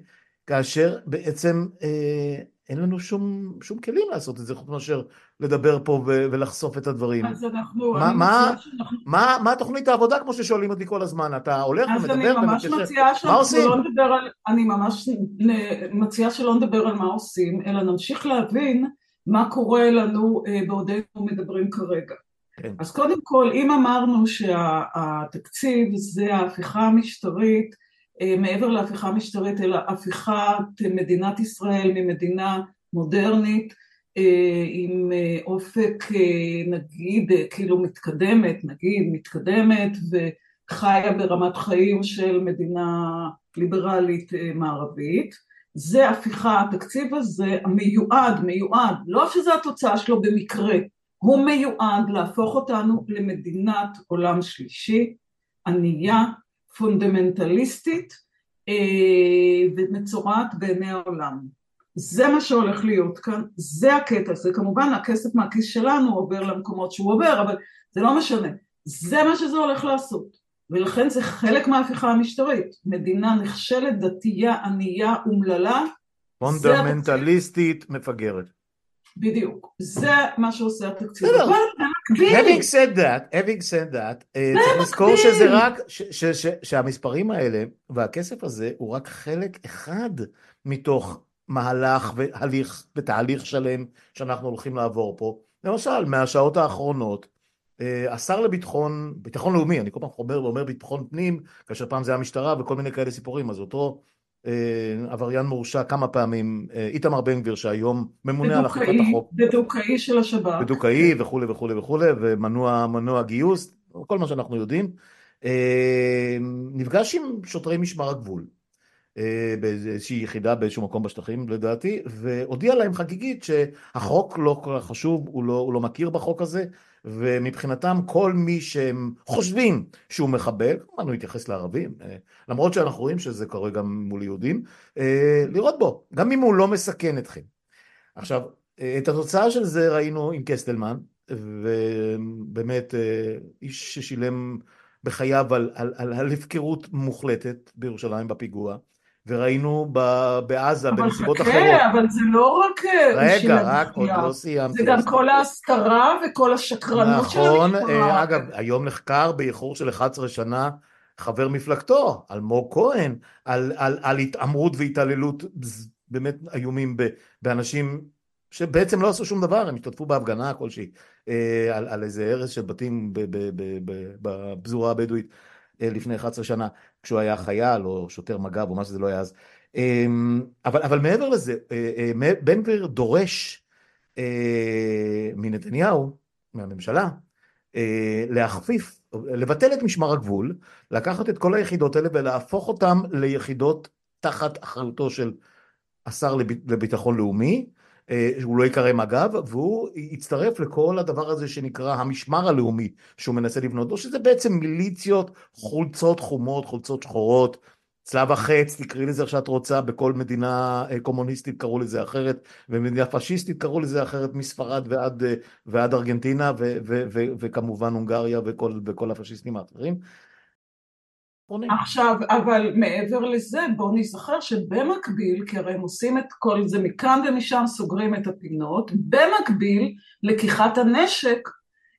כאשר בעצם אה, אין לנו שום, שום כלים לעשות את זה, חוץ מאשר לדבר פה ו- ולחשוף את הדברים. אז אנחנו... מה, מה, שאנחנו... מה, מה תוכנית העבודה, כמו ששואלים אותי כל הזמן? אתה הולך ומדבר ומקשר? אז אני ממש מציעה שאנחנו לא נדבר על... אני ממש מציעה שלא נדבר על מה עושים, אלא נמשיך להבין מה קורה לנו אה, בעודנו מדברים כרגע. כן. אז קודם כל, אם אמרנו שהתקציב זה ההפיכה המשטרית, מעבר להפיכה משטרית אלא הפיכת מדינת ישראל ממדינה מודרנית אה, עם אה, אופק נגיד כאילו מתקדמת, נגיד מתקדמת וחיה ברמת חיים של מדינה ליברלית מערבית. זה הפיכה, התקציב הזה המיועד, מיועד, לא שזה התוצאה שלו במקרה, הוא מיועד להפוך אותנו למדינת עולם שלישי, ענייה, פונדמנטליסטית אה, ומצורעת בעיני העולם. זה מה שהולך להיות כאן, זה הקטע, זה כמובן הכסף מהכיס שלנו עובר למקומות שהוא עובר, אבל זה לא משנה, זה מה שזה הולך לעשות, ולכן זה חלק מההפיכה המשטרית, מדינה נכשלת, דתייה, ענייה, אומללה, פונדמנטליסטית, מפגרת. בדיוק, זה מה שעושה התקציב. בסדר, having said that, having said that, אה, צריך לזכור שזה רק, שהמספרים האלה והכסף הזה הוא רק חלק אחד מתוך מהלך והליך ותהליך שלם שאנחנו הולכים לעבור פה. למשל, מהשעות האחרונות, אה, השר לביטחון, ביטחון לאומי, אני כל פעם חומר ואומר ביטחון פנים, כאשר פעם זה היה משטרה וכל מיני כאלה סיפורים, אז אותו עבריין מורשע כמה פעמים, אה, איתמר בן גביר שהיום ממונה על אכיפת החוק. בדוקאי של השב"כ. בדוקאי וכולי וכולי וכולי, ומנוע גיוס, כל מה שאנחנו יודעים. נפגש עם שוטרי משמר הגבול באיזושהי יחידה באיזשהו מקום בשטחים לדעתי והודיע להם חגיגית שהחוק לא כל כך חשוב, הוא לא, הוא לא מכיר בחוק הזה ומבחינתם כל מי שהם חושבים שהוא מחבל, כמובן הוא התייחס לערבים, למרות שאנחנו רואים שזה קורה גם מול יהודים, לראות בו, גם אם הוא לא מסכן אתכם. עכשיו, את התוצאה של זה ראינו עם קסטלמן, ובאמת איש ששילם בחייו על, על, על, על הפקרות מוחלטת בירושלים בפיגוע, וראינו בעזה בנסיבות אחרות. אבל חכה, אבל זה לא רק... רגע, רק עוד לא סיימתי. זה גם כל ההסתרה וכל השקרנות של המשפחה. נכון, אגב, היום נחקר באיחור של 11 שנה חבר מפלגתו, אלמוג כהן, על, על, על התעמרות והתעללות באמת איומים באנשים שבעצם לא עשו שום דבר, הם השתתפו בהפגנה כלשהי על, על איזה הרס של בתים בפזורה הבדואית. לפני 11 שנה, כשהוא היה חייל או שוטר מג"ב או מה שזה לא היה אז. אבל, אבל מעבר לזה, בן גביר דורש מנתניהו, מהממשלה, להכפיף, לבטל את משמר הגבול, לקחת את כל היחידות האלה ולהפוך אותן ליחידות תחת אחריותו של השר לביטחון לאומי, הוא לא ייקרא מג"ב, והוא יצטרף לכל הדבר הזה שנקרא המשמר הלאומי שהוא מנסה לבנות, או שזה בעצם מיליציות, חולצות חומות, חולצות שחורות, צלב החץ, תקראי לזה איך שאת רוצה, בכל מדינה קומוניסטית קראו לזה אחרת, ומדינה פשיסטית קראו לזה אחרת, מספרד ועד, ועד ארגנטינה, ו, ו, ו, וכמובן הונגריה וכל, וכל הפשיסטים האחרים. עכשיו, אבל מעבר לזה, בואו נזכר שבמקביל, כי הרי הם עושים את כל זה מכאן ומשם, סוגרים את הפינות, במקביל לקיחת הנשק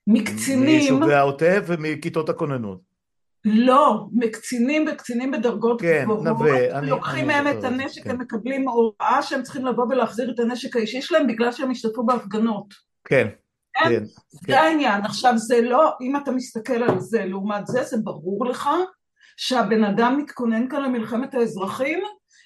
מקצינים... מיישובי העוטף ומכיתות הכוננות. לא, מקצינים וקצינים בדרגות כן, נווה. לוקחים מהם את הנשק, כן. הם מקבלים הוראה שהם צריכים לבוא ולהחזיר את הנשק האישי שלהם בגלל שהם השתתפו בהפגנות. כן. כן, כן, זה כן. העניין. עכשיו זה לא, אם אתה מסתכל על זה לעומת זה, זה ברור לך שהבן אדם מתכונן כאן למלחמת האזרחים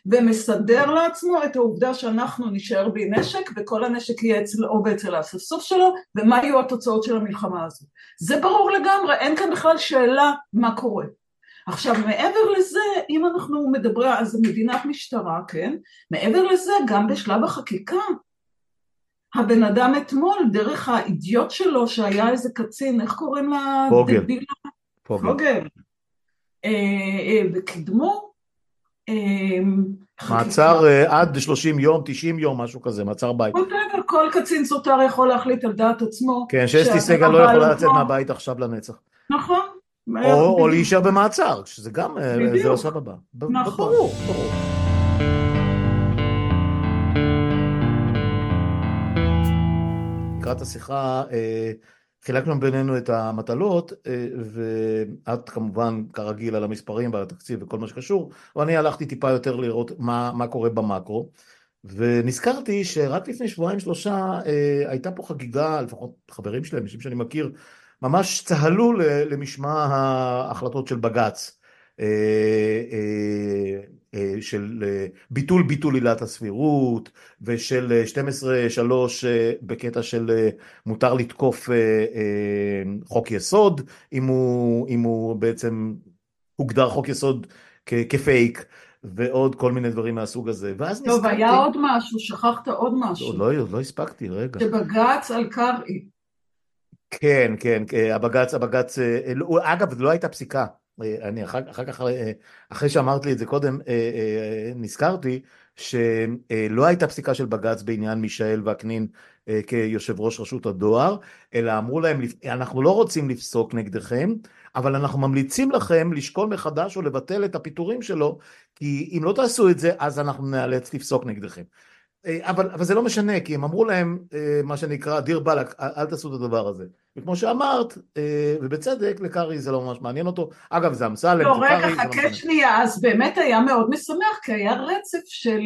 ומסדר לעצמו את העובדה שאנחנו נשאר בלי נשק וכל הנשק יהיה אצל או ואצל האספסוף שלו ומה יהיו התוצאות של המלחמה הזו. זה ברור לגמרי, אין כאן בכלל שאלה מה קורה. עכשיו מעבר לזה, אם אנחנו מדברים, אז מדינת משטרה, כן? מעבר לזה, גם בשלב החקיקה, הבן אדם אתמול, דרך האידיוט שלו, שהיה איזה קצין, איך קוראים לה? פוגל. פוגל. פוגל. אה, אה, וקידמו מעצר עד 30 יום, 90 יום, משהו כזה, מעצר בית. כל קצין זוטר יכול להחליט על דעת עצמו. כן, שאסתי סגל לא יכולה לצאת מהבית עכשיו לנצח. נכון. או להישאר במעצר, שזה גם, זה השלב הבא. נכון. ברור, ברור. לקראת השיחה חילקנו בינינו את המטלות ואת כמובן כרגיל על המספרים ועל התקציב וכל מה שקשור ואני הלכתי טיפה יותר לראות מה, מה קורה במאקרו. ונזכרתי שרק לפני שבועיים שלושה הייתה פה חגיגה לפחות חברים שלהם, אנשים שאני מכיר ממש צהלו למשמע ההחלטות של בג"ץ של ביטול ביטול עילת הסבירות ושל 12-3 בקטע של מותר לתקוף חוק יסוד אם הוא, אם הוא בעצם הוגדר חוק יסוד כפייק ועוד כל מיני דברים מהסוג הזה ואז נזכרתי... טוב היה עוד משהו, שכחת עוד משהו. לא, לא הספקתי, רגע. שבג"ץ על קרעי. כן, כן, הבג"ץ, הבג"ץ, אגב לא הייתה פסיקה אני אחר, אחר כך, אחרי שאמרת לי את זה קודם, אה, אה, נזכרתי שלא הייתה פסיקה של בג"ץ בעניין מישאל וקנין אה, כיושב ראש רשות הדואר, אלא אמרו להם, אנחנו לא רוצים לפסוק נגדכם, אבל אנחנו ממליצים לכם לשקול מחדש או לבטל את הפיטורים שלו, כי אם לא תעשו את זה, אז אנחנו נאלץ לפסוק נגדכם. אבל, אבל זה לא משנה, כי הם אמרו להם, מה שנקרא, דיר באלק, אל תעשו את הדבר הזה. וכמו שאמרת, ובצדק, לקארי זה לא ממש מעניין אותו. אגב, זה אמסלם, לא, זה רגע, חכה לא שנייה, אז באמת היה מאוד משמח, כי היה רצף של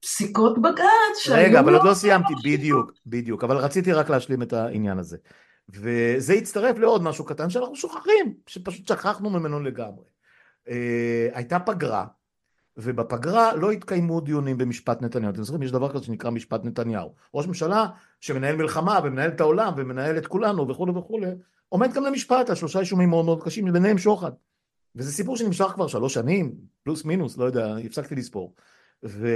פסיקות בג"ץ רגע, אבל עוד לא סיימתי, בדיוק, בדיוק, אבל רציתי רק להשלים את העניין הזה. וזה הצטרף לעוד משהו קטן שאנחנו שוכחים, שפשוט שכחנו ממנו לגמרי. הייתה פגרה, ובפגרה לא התקיימו דיונים במשפט נתניהו. אתם זוכרים, יש דבר כזה שנקרא משפט נתניהו. ראש ממשלה שמנהל מלחמה ומנהל את העולם ומנהל את כולנו וכולי וכולי, עומד גם למשפט על שלושה אישומים מאוד מאוד קשים, ביניהם שוחד. וזה סיפור שנמשך כבר שלוש שנים, פלוס מינוס, לא יודע, הפסקתי לספור. ו...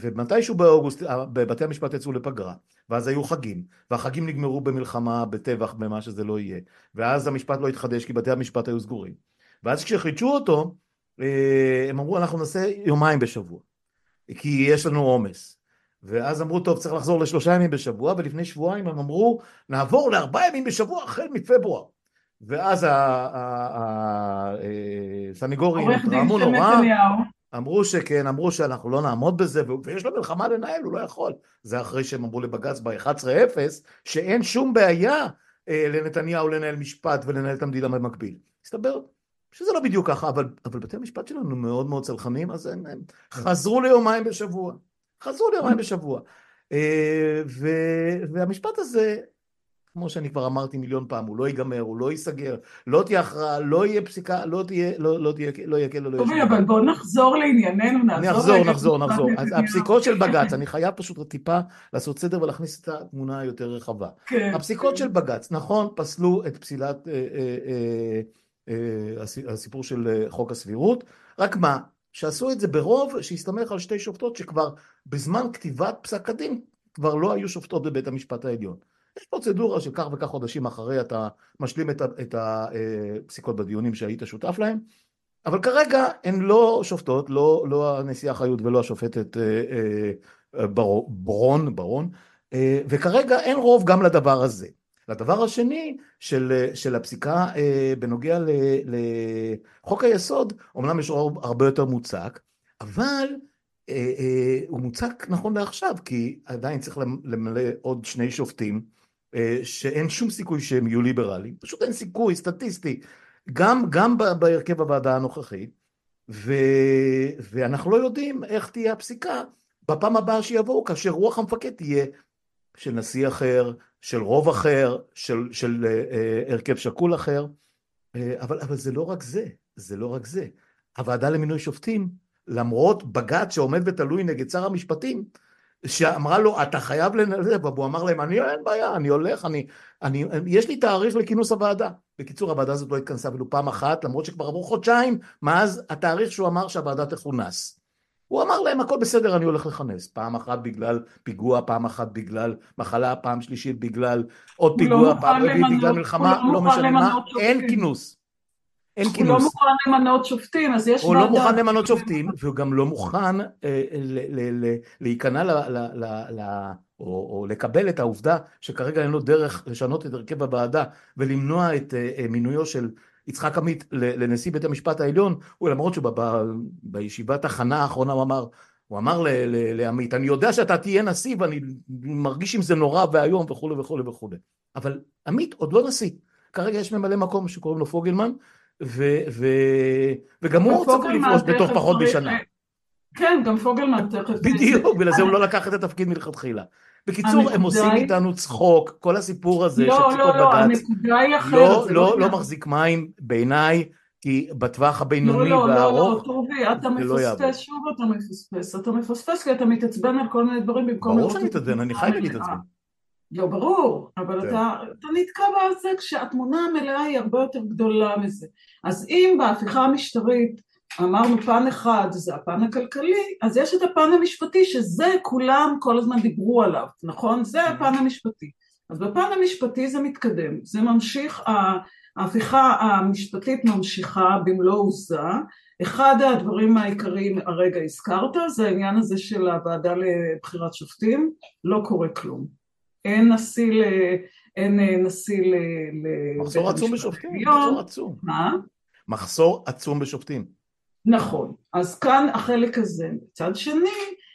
ומתישהו באוגוסט בתי המשפט יצאו לפגרה, ואז היו חגים, והחגים נגמרו במלחמה, בטבח, במה שזה לא יהיה, ואז המשפט לא התחדש כי בתי המשפט היו סגורים. ואז כשחידשו אותו, אה, הם אמרו אנחנו נעשה יומיים בשבוע, כי יש לנו עומס. ואז אמרו טוב צריך לחזור לשלושה ימים בשבוע, ולפני שבועיים הם אמרו נעבור לארבעה ימים בשבוע החל מפברואר. ואז הסניגורים התרעמו נורא, אמרו שכן, אמרו שאנחנו לא נעמוד בזה, ויש לו מלחמה לנהל, הוא לא יכול. זה אחרי שהם אמרו לבג"ץ ב-11-0, שאין שום בעיה אה, לנתניהו לנהל משפט ולנהל את המדינה במקביל. הסתבר שזה לא בדיוק ככה, אבל, אבל בתי המשפט שלנו מאוד מאוד צלחנים, אז הם, הם חזרו ליומיים בשבוע. חזרו ליומיים בשבוע. אה, והמשפט הזה, כמו שאני כבר אמרתי מיליון פעם, הוא לא ייגמר, הוא לא ייסגר, לא תהיה הכרעה, לא יהיה פסיקה, לא תהיה, לא, לא תהיה, לא יהיה כאילו, לא יהיה... טוב, אבל בואו נחזור לענייננו, נחזור, נחזור, נחזור. אז הפסיקות של בג"ץ, אני חייב פשוט טיפה לעשות סדר ולהכניס את התמונה היותר רחבה. כן. הפסיקות של בג"ץ, נכון, פסלו את פסילת, אה, אה, הסיפור של חוק הסבירות, רק מה, שעשו את זה ברוב שהסתמך על שתי שופטות שכבר בזמן כתיבת פסק הדין כבר לא היו שופטות בבית המשפט העליון. יש פרוצדורה של כך וכך חודשים אחרי אתה משלים את הפסיקות בדיונים שהיית שותף להם, אבל כרגע הן לא שופטות, לא, לא הנשיאה חיות ולא השופטת אה, אה, ברון, ברון, אה, וכרגע אין רוב גם לדבר הזה. לדבר השני של, של הפסיקה בנוגע לחוק היסוד, אמנם יש הרבה יותר מוצק, אבל הוא מוצק נכון לעכשיו, כי עדיין צריך למלא עוד שני שופטים אה, שאין שום סיכוי שהם יהיו ליברליים, פשוט אין סיכוי סטטיסטי, גם, גם בהרכב הוועדה הנוכחית, ו, ואנחנו לא יודעים איך תהיה הפסיקה בפעם הבאה שיבואו, כאשר רוח המפקד תהיה של נשיא אחר, של רוב אחר, של, של uh, uh, הרכב שקול אחר, uh, אבל, אבל זה לא רק זה, זה לא רק זה. הוועדה למינוי שופטים, למרות בג"ץ שעומד ותלוי נגד שר המשפטים, שאמרה לו אתה חייב לנהל, והוא אמר להם אני אין בעיה אני הולך אני, אני יש לי תאריך לכינוס הוועדה בקיצור הוועדה הזאת לא התכנסה אפילו פעם אחת למרות שכבר עברו חודשיים מאז התאריך שהוא אמר שהוועדה תכונס הוא אמר להם הכל בסדר אני הולך לכנס פעם אחת בגלל פיגוע פעם אחת בגלל מחלה פעם שלישית בגלל עוד לא פיגוע לא פעם רביעית בגלל מלחמה לא, לא משנה מה אין כינוס אין כינוס. הוא לא מוכן למנות שופטים, אז יש ועדה. הוא לא מוכן למנות שופטים, והוא גם לא מוכן אה, להיכנע ל... ל, ל, ל או, או לקבל את העובדה שכרגע אין לו דרך לשנות את הרכב הוועדה ולמנוע את אה, אה, מינויו של יצחק עמית לנשיא בית המשפט העליון, הוא למרות שבישיבת הכנה האחרונה הוא אמר, הוא אמר לעמית, אני יודע שאתה תהיה נשיא ואני מרגיש עם זה נורא ואיום וכולי וכולי וכולי, אבל עמית עוד לא נשיא, כרגע יש ממלא מקום שקוראים לו פוגלמן, ו, ו, וגם הוא רוצה לפרוש בתוך פחות משנה. כן, גם פוגלמן תכף... בדיוק, בגלל זה הוא לא לקח את התפקיד מלכתחילה. בקיצור, הם עושים איתנו צחוק, כל הסיפור הזה של פסיקות בג"ץ. לא, לא, לא, הנקודה היא אחרת. לא, לא, לא מחזיק מים בעיניי, כי בטווח הבינוני והארוך, לא, לא, לא, טובי, אתה מפספס, שוב אתה מפספס. אתה מפספס כי אתה מתעצבן על כל מיני דברים במקום... ברור שאני מתעצבן, אני חי להתעצבן. לא, ברור, אבל כן. אתה, אתה נתקע בזה כשהתמונה המלאה היא הרבה יותר גדולה מזה. אז אם בהפיכה המשטרית אמרנו פן אחד זה הפן הכלכלי, אז יש את הפן המשפטי שזה כולם כל הזמן דיברו עליו, נכון? זה. הפן המשפטי. אז בפן המשפטי זה מתקדם, זה ממשיך, ההפיכה המשפטית ממשיכה במלוא עוזה. אחד הדברים העיקריים הרגע הזכרת זה העניין הזה של הוועדה לבחירת שופטים, לא קורה כלום. אין נשיא ל... אין נשיא ל... מחסור עצום בשופטים, מחסור עצום. מה? מחסור עצום בשופטים. נכון. אז כאן החלק הזה. מצד שני,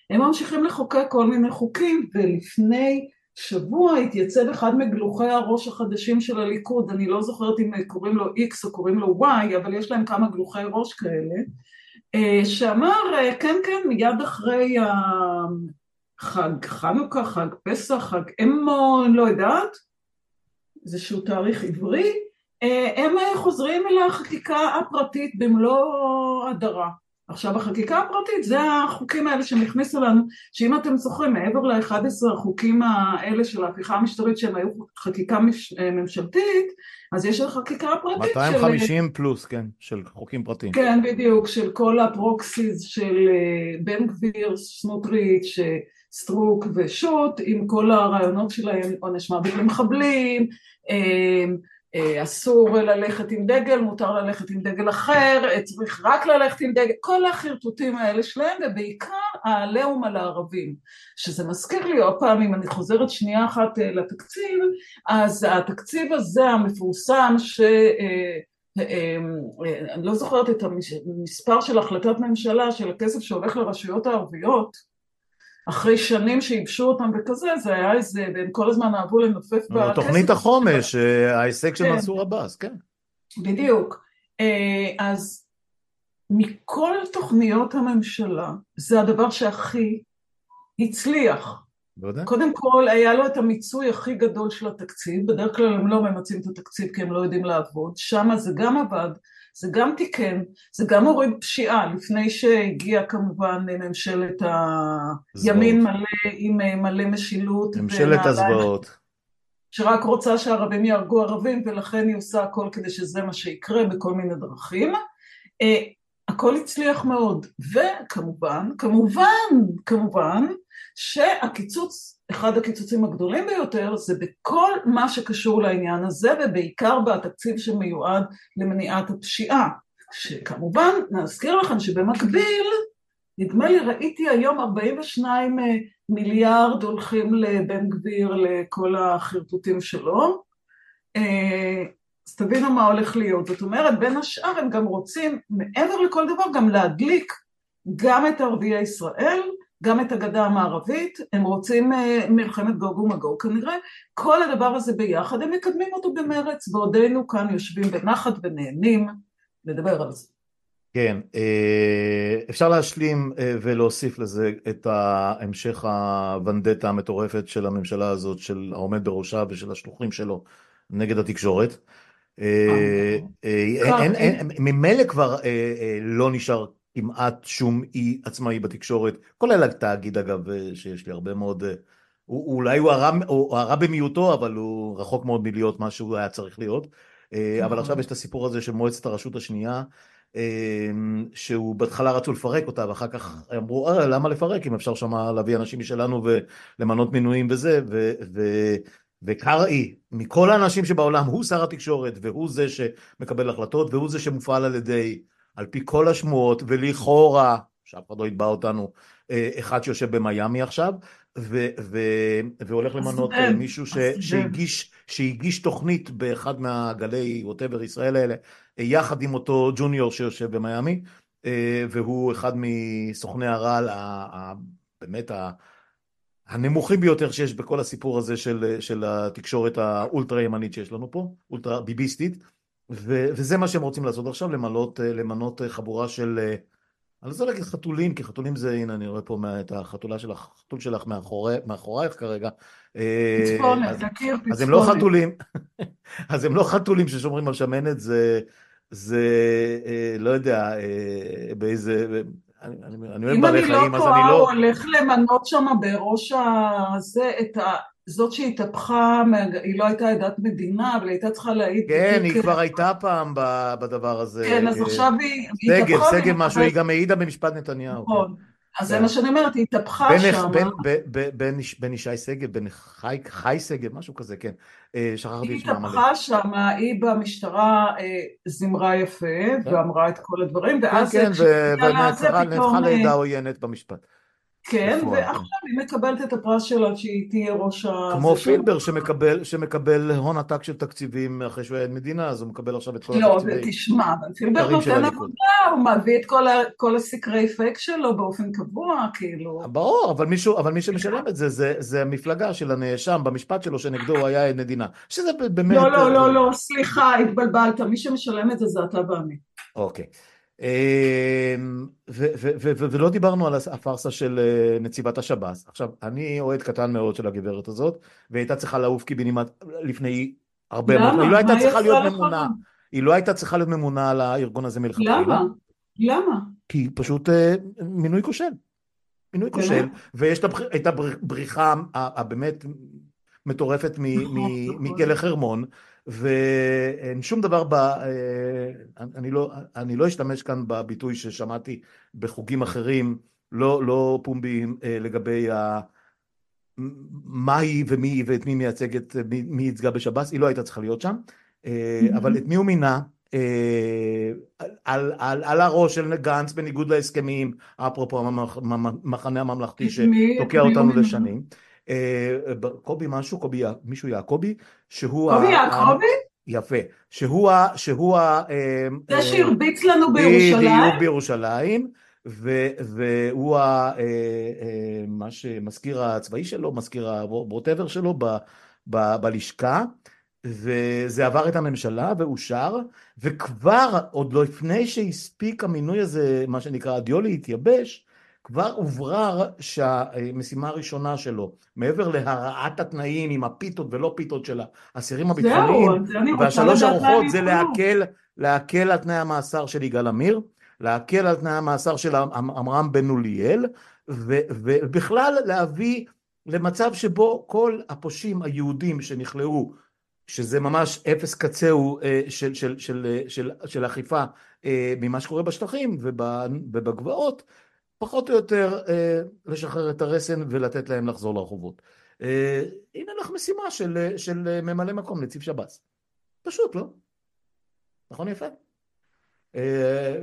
הם ממשיכים לחוקק כל מיני חוקים, ולפני שבוע התייצב אחד מגלוחי הראש החדשים של הליכוד, אני לא זוכרת אם קוראים לו X או קוראים לו Y, אבל יש להם כמה גלוחי ראש כאלה, אה, שאמר, אה, כן, כן, מיד אחרי חג חנוכה, חג פסח, חג אמו, אני לא יודעת, איזשהו תאריך עברי, אה, הם חוזרים אל החקיקה הפרטית במלוא הדרה. עכשיו החקיקה הפרטית זה החוקים האלה שהם הכניסו לנו שאם אתם זוכרים מעבר ל-11 החוקים האלה של ההפיכה המשטרית שהם היו חקיקה מש, ממשלתית אז יש החקיקה הפרטית 250 של... פלוס כן של חוקים פרטיים כן בדיוק של כל הפרוקסיס של בן גביר סמוטריץ' סטרוק ושות' עם כל הרעיונות שלהם עונש מוות למחבלים אה, אסור ללכת עם דגל, מותר ללכת עם דגל אחר, אה, צריך רק ללכת עם דגל, כל החרטוטים האלה שלהם ובעיקר העליהום על הערבים. שזה מזכיר לי עוד פעם אם אני חוזרת שנייה אחת אה, לתקציב אז התקציב הזה המפורסם ש... אני לא זוכרת את המספר של החלטת ממשלה של הכסף שהולך לרשויות הערביות אחרי שנים שייבשו אותם וכזה, זה היה איזה, והם כל הזמן אהבו לנופף בכסף. תוכנית החומש, אה, ההישג של כן. מנסור עבאס, כן. בדיוק. אה, אז מכל תוכניות הממשלה, זה הדבר שהכי הצליח. בוודאי. קודם כל, היה לו את המיצוי הכי גדול של התקציב, בדרך כלל הם לא ממצים את התקציב כי הם לא יודעים לעבוד, שם זה גם עבד. זה גם תיקן, זה גם הוריד פשיעה, לפני שהגיעה כמובן ממשלת הימין מלא עם אה, מלא משילות. ממשלת הזוועות. שרק רוצה שהערבים יהרגו ערבים ולכן היא עושה הכל כדי שזה מה שיקרה בכל מיני דרכים. אה, הכל הצליח מאוד, וכמובן, כמובן, כמובן, שהקיצוץ, אחד הקיצוצים הגדולים ביותר זה בכל מה שקשור לעניין הזה ובעיקר בתקציב שמיועד למניעת הפשיעה, שכמובן נזכיר לכם שבמקביל נדמה לי ראיתי היום 42 אה, מיליארד הולכים לבן גביר לכל החרטוטים שלו אה, אז תבינו מה הולך להיות. זאת אומרת, בין השאר הם גם רוצים, מעבר לכל דבר, גם להדליק גם את ערביי ישראל, גם את הגדה המערבית, הם רוצים uh, מלחמת גוג ומגוג כנראה, כל הדבר הזה ביחד, הם מקדמים אותו במרץ, בעודנו כאן יושבים בנחת ונהנים לדבר על זה. כן, אה, אפשר להשלים אה, ולהוסיף לזה את המשך הוונדטה המטורפת של הממשלה הזאת, של העומד בראשה ושל השלוחים שלו נגד התקשורת. ממילא כבר לא נשאר כמעט שום אי עצמאי בתקשורת, כולל התאגיד אגב, שיש לי הרבה מאוד, הוא, אולי הוא הרע, הוא הרע במיעוטו, אבל הוא רחוק מאוד מלהיות מה שהוא היה צריך להיות. אבל נכון. עכשיו יש את הסיפור הזה של מועצת הרשות השנייה, שהוא בהתחלה רצו לפרק אותה ואחר כך אמרו אה, למה לפרק אם אפשר שמה להביא אנשים משלנו ולמנות מינויים וזה ו, ו, וקרעי, מכל האנשים שבעולם, הוא שר התקשורת, והוא זה שמקבל החלטות, והוא זה שמופעל על ידי, על פי כל השמועות, ולכאורה, שאף אחד לא יתבע אותנו, אה, אחד שיושב במיאמי עכשיו, ו- ו- והולך למנות אה, מישהו ש- שהגיש, שהגיש תוכנית באחד מהגלי ווטאבר ישראל האלה, אה, יחד עם אותו ג'וניור שיושב במיאמי, והוא אחד מסוכני הרעל, באמת הנמוכים ביותר שיש בכל הסיפור הזה של, של התקשורת האולטרה ימנית שיש לנו פה, אולטרה ביביסטית, ו, וזה מה שהם רוצים לעשות עכשיו, למנות, למנות חבורה של, אני לא רוצה להגיד חתולים, כי חתולים זה, הנה אני רואה פה את החתולה שלך, החתול שלך מאחורי, מאחורייך כרגע. פצפונת, תכיר פצפונת. אז הם לא חתולים, <laughs> אז הם לא חתולים ששומרים על שמנת, זה, זה לא יודע, באיזה, אני אוהב בעלי חיים, אז אני לא... אם אני לא טועה, הוא הולך למנות שם בראש הזה את ה... זאת שהתהפכה, היא לא הייתה עדת מדינה, אבל היא הייתה צריכה להעיד... כן, היא כבר הייתה פעם בדבר הזה. כן, אז עכשיו היא... שגב, שגב משהו, היא גם העידה במשפט נתניהו. נכון. אז זה מה שאני אומרת, היא התהפכה שם. בן ישי שגב, בן חי שגב, משהו כזה, כן. אה, שכחתי את שמה מלא. היא התהפכה שם, היא במשטרה אה, זימרה יפה, כן. ואמרה את כל הדברים, ואז... כן, כן, ונהפכה לעדה עוינת במשפט. כן, ועכשיו היא מקבלת את הפרס שלה שהיא תהיה ראש ה... כמו פילבר שמקבל, שמקבל הון עתק של תקציבים אחרי שהוא היה מדינה, אז הוא מקבל עכשיו את כל לא, התקציבים. לא, תשמע, פילבר נותן עבודה, הוא מביא את כל, ה, כל הסקרי פייק שלו באופן קבוע, כאילו. ברור, אבל, מישהו, אבל מי שמשלם את זה, זה, זה המפלגה של הנאשם במשפט שלו שנגדו הוא היה מדינה. שזה באמת... לא, לא, לא, לא, סליחה, התבלבלת, מי שמשלם את זה זה אתה ואני. אוקיי. אמ, ולא דיברנו על הפארסה של אה, נציבת השב"ס. עכשיו, אני אוהד קטן מאוד של הגברת הזאת, והיא הייתה צריכה לעוף קיבינימט לפני הרבה מאוד, היא לא הייתה צריכה להיות ממונה, היא לא הייתה צריכה להיות ממונה על הארגון הזה מלכתחילה. למה? למה? כי פשוט מינוי כושל. מינוי כושל, ויש את הבריחה הבאמת מטורפת נכון. מכלא חרמון, ואין שום דבר ב... אני לא, אני לא אשתמש כאן בביטוי ששמעתי בחוגים אחרים, לא, לא פומביים, לגבי ה... מה היא ומי היא ואת מי מייצגת, מי, מי ייצגה בשב"ס, היא לא הייתה צריכה להיות שם, אבל את מי הוא מינה? על, על, על הראש של גנץ בניגוד להסכמים, אפרופו המחנה הממלכתי שתוקע אותנו לשנים. קובי משהו, קובי, מישהו יעקבי, שהוא... קובי יעקבי? יפה, שהוא ה... שהוא ה... זה שהרביץ לנו בירושלים? בדיוק בירושלים. והוא מה שמזכיר הצבאי שלו, מזכיר הווטאבר שלו בלשכה, וזה עבר את הממשלה ואושר, וכבר, עוד לפני שהספיק המינוי הזה, מה שנקרא הדיו להתייבש, כבר הוברר שהמשימה הראשונה שלו, מעבר להרעת התנאים עם הפיתות ולא פיתות של האסירים הביטחוניים, והשלוש ארוחות זה להקל, להקל על תנאי המאסר של יגאל עמיר, להקל על תנאי המאסר של עמרם בן אוליאל, ובכלל להביא למצב שבו כל הפושעים היהודים שנכלאו שזה ממש אפס קצהו של, של, של, של, של אכיפה ממה שקורה בשטחים ובגבעות, פחות או יותר לשחרר את הרסן ולתת להם לחזור לרחובות. הנה לך משימה של, של ממלא מקום נציב שב"ס. פשוט, לא? נכון יפה?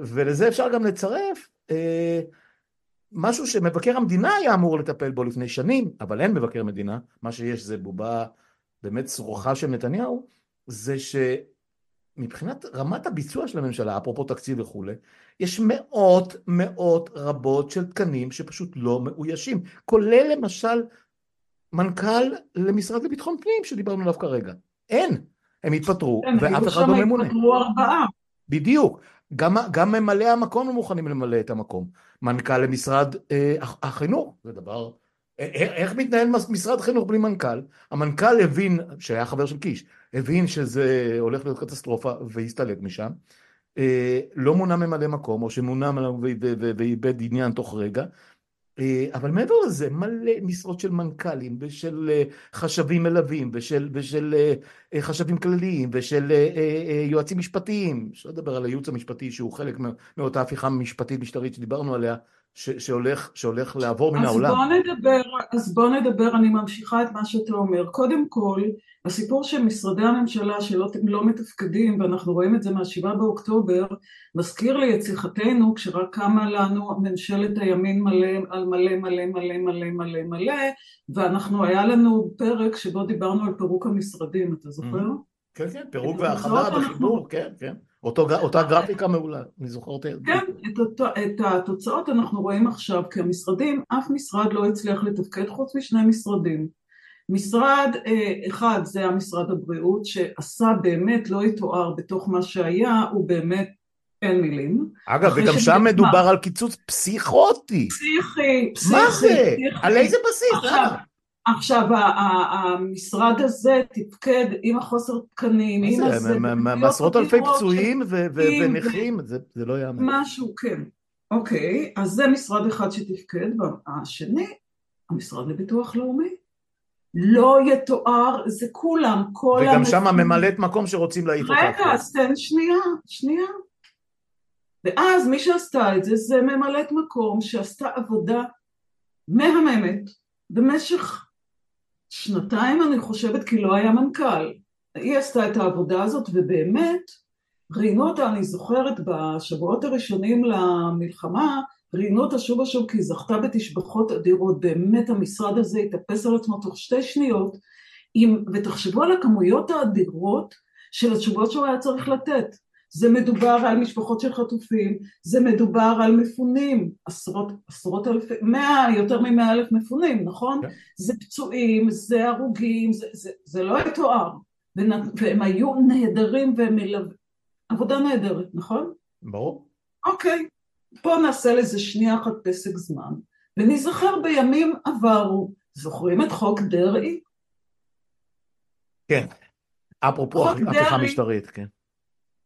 ולזה אפשר גם לצרף משהו שמבקר המדינה היה אמור לטפל בו לפני שנים, אבל אין מבקר מדינה, מה שיש זה בובה באמת סרוחה של נתניהו, זה שמבחינת רמת הביצוע של הממשלה, אפרופו תקציב וכולי, יש מאות מאות רבות של תקנים שפשוט לא מאוישים, כולל למשל מנכ"ל למשרד לביטחון פנים שדיברנו עליו כרגע. אין, הם התפטרו כן, ואף אחד לא ממונה. התפטרו ארבעה. בדיוק. גם, גם ממלאי המקום לא מוכנים למלא את המקום. מנכ"ל למשרד אה, החינוך, זה דבר איך מתנהל משרד חינוך בלי מנכ"ל? המנכ"ל הבין, שהיה חבר של קיש, הבין שזה הולך להיות קטסטרופה והסתלק משם, לא מונה ממלא מקום, או שמונה ואיבד עניין תוך רגע, אה, אבל מעבר לזה, מלא משרות של מנכ"לים ושל אה, חשבים מלווים ושל, ושל חשבים כלליים ושל יועצים משפטיים, אפשר לדבר על הייעוץ המשפטי שהוא חלק מאותה הפיכה משפטית משטרית שדיברנו עליה, ש, שהולך, שהולך לעבור מן העולם. אז בוא נדבר, אז בוא נדבר, אני ממשיכה את מה שאתה אומר. קודם כל, הסיפור של משרדי הממשלה שלא לא מתפקדים, ואנחנו רואים את זה מהשבעה באוקטובר, מזכיר לי את שיחתנו כשרק קמה לנו ממשלת הימין מלא על מלא מלא מלא מלא מלא מלא, ואנחנו, היה לנו פרק שבו דיברנו על פירוק המשרדים, אתה זוכר? Mm-hmm. כן, כן, פירוק והאחדה בחיבור, כן, כן. אותו, אותה גרפיקה מעולה, אני זוכר אותה. כן, את, אותו, את התוצאות אנחנו רואים עכשיו, כי המשרדים, אף משרד לא הצליח לתפקד חוץ משני משרדים. משרד אה, אחד זה המשרד הבריאות, שעשה באמת, לא יתואר בתוך מה שהיה, הוא באמת אין מילים. אגב, וגם שם מדובר על קיצוץ פסיכוטי. פסיכי, פסיכי. מה זה? על איזה בסיס? עכשיו, עכשיו המשרד הזה תפקד עם החוסר תקנים, עם הזה, מעשרות אלפי פצועים ונכים, זה לא יאמן. משהו, כן. אוקיי, אז זה משרד אחד שתפקד, והשני, המשרד לביטוח לאומי. לא יתואר, זה כולם, כל... וגם שם ממלאת מקום שרוצים להעיף אותה. רגע, אז תן שנייה, שנייה. ואז מי שעשתה את זה, זה ממלאת מקום שעשתה עבודה מהממת במשך שנתיים אני חושבת כי לא היה מנכ"ל. היא עשתה את העבודה הזאת ובאמת ראיינו אותה, אני זוכרת בשבועות הראשונים למלחמה, ראיינו אותה שוב ושוב כי היא זכתה בתשבחות אדירות, באמת המשרד הזה התאפס על עצמו תוך שתי שניות, עם, ותחשבו על הכמויות האדירות של התשובות שהוא היה צריך לתת. זה מדובר על משפחות של חטופים, זה מדובר על מפונים, עשרות, עשרות אלפי, מאה, יותר ממאה אלף מפונים, נכון? Yeah. כן. זה פצועים, זה הרוגים, זה, זה, זה לא יתואר, והם היו נהדרים והם מלווים, עבודה נהדרת, נכון? ברור. אוקיי, בואו נעשה לזה שנייה אחת פסק זמן, ונזכר בימים עברו, זוכרים את חוק דרעי? כן, אפרופו הפיכה משטרית, כן.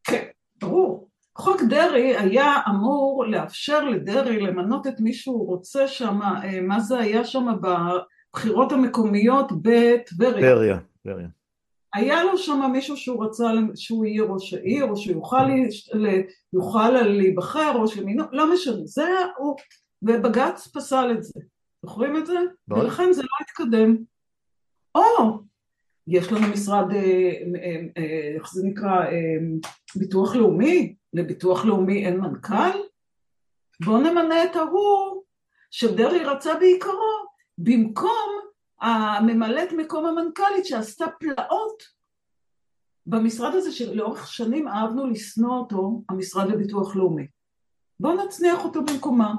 כן, ברור. חוק דרעי היה אמור לאפשר לדרעי למנות את מי שהוא רוצה שם, מה זה היה שם בבחירות המקומיות בטבריה. טבריה. היה לו שם מישהו שהוא רצה שהוא יהיה ראש העיר, או שיוכל להיבחר, או שמינו, לא משנה, זה הוא, ובג"ץ פסל את זה. זוכרים את זה? בוא. ולכן זה לא התקדם. או, יש לנו משרד, אה, אה, אה, איך זה נקרא, ביטוח לאומי, לביטוח לאומי אין מנכ"ל? בואו נמנה את ההוא שדרעי רצה בעיקרו, במקום הממלאת מקום המנכ"לית שעשתה פלאות במשרד הזה שלאורך שנים אהבנו לשנוא אותו, המשרד לביטוח לאומי. בואו נצניח אותו במקומה.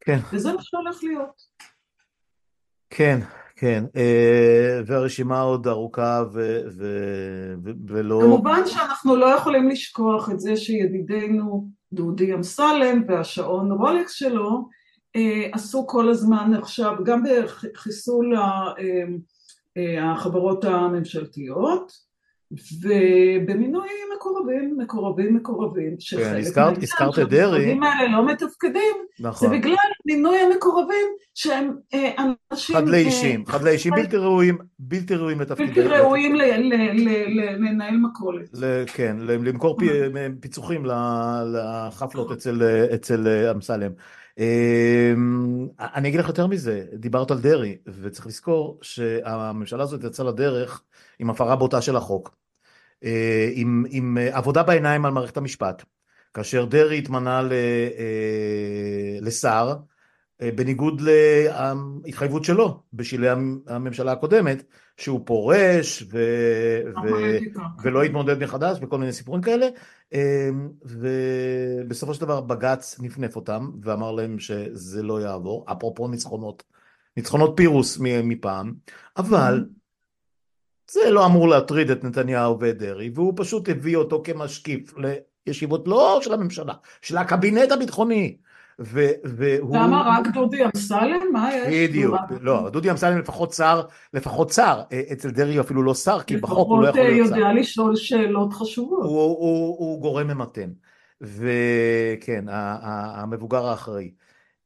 כן. וזה מה שהולך להיות. כן, כן, אה, והרשימה עוד ארוכה ו- ו- ו- ולא... כמובן שאנחנו לא יכולים לשכוח את זה שידידנו דודי אמסלם והשעון רולקס שלו עשו כל הזמן עכשיו גם בחיסול אה, החברות הממשלתיות ובמינוי מקורבים, מקורבים, מקורבים, שחלק כן, הזכרת, את דרעי. שהמקורבים האלה לא מתפקדים, נכון. זה בגלל מינוי המקורבים שהם אה, אנשים... חדלי אישים, חדלי אישים בלתי ראויים, בלתי ראויים לתפקיד. בלתי ראויים לנהל מכולת. כן, למכור פיצוחים לחפלות אצל אמסלם. אמ, אני אגיד לך יותר מזה, דיברת על דרעי, וצריך לזכור שהממשלה הזאת יצאה לדרך עם הפרה בוטה של החוק, אה, עם, עם עבודה בעיניים על מערכת המשפט, כאשר דרעי התמנה אה, לשר, אה, בניגוד להתחייבות שלו בשלהי הממשלה הקודמת, שהוא פורש ו... ו... ולא יתמודד מחדש וכל מיני סיפורים כאלה, אמ, ובסופו של דבר בג"ץ נפנף אותם ואמר להם שזה לא יעבור, אפרופו ניצחונות, ניצחונות פירוס מפעם, אבל זה לא אמור להטריד את נתניהו ואת דרעי, והוא פשוט הביא אותו כמשקיף לישיבות לא של הממשלה, של הקבינט הביטחוני. והוא... למה רק דודי אמסלם? מה יש? בדיוק, לא, דודי אמסלם לפחות שר, לפחות שר, אה, אצל דרעי אפילו לא שר, כי בחוק הוא לא יכול להיות שר. לפחות יודע לשאול שאלות חשובות. הוא, הוא, הוא, הוא גורם ממתן, וכן, המבוגר האחראי.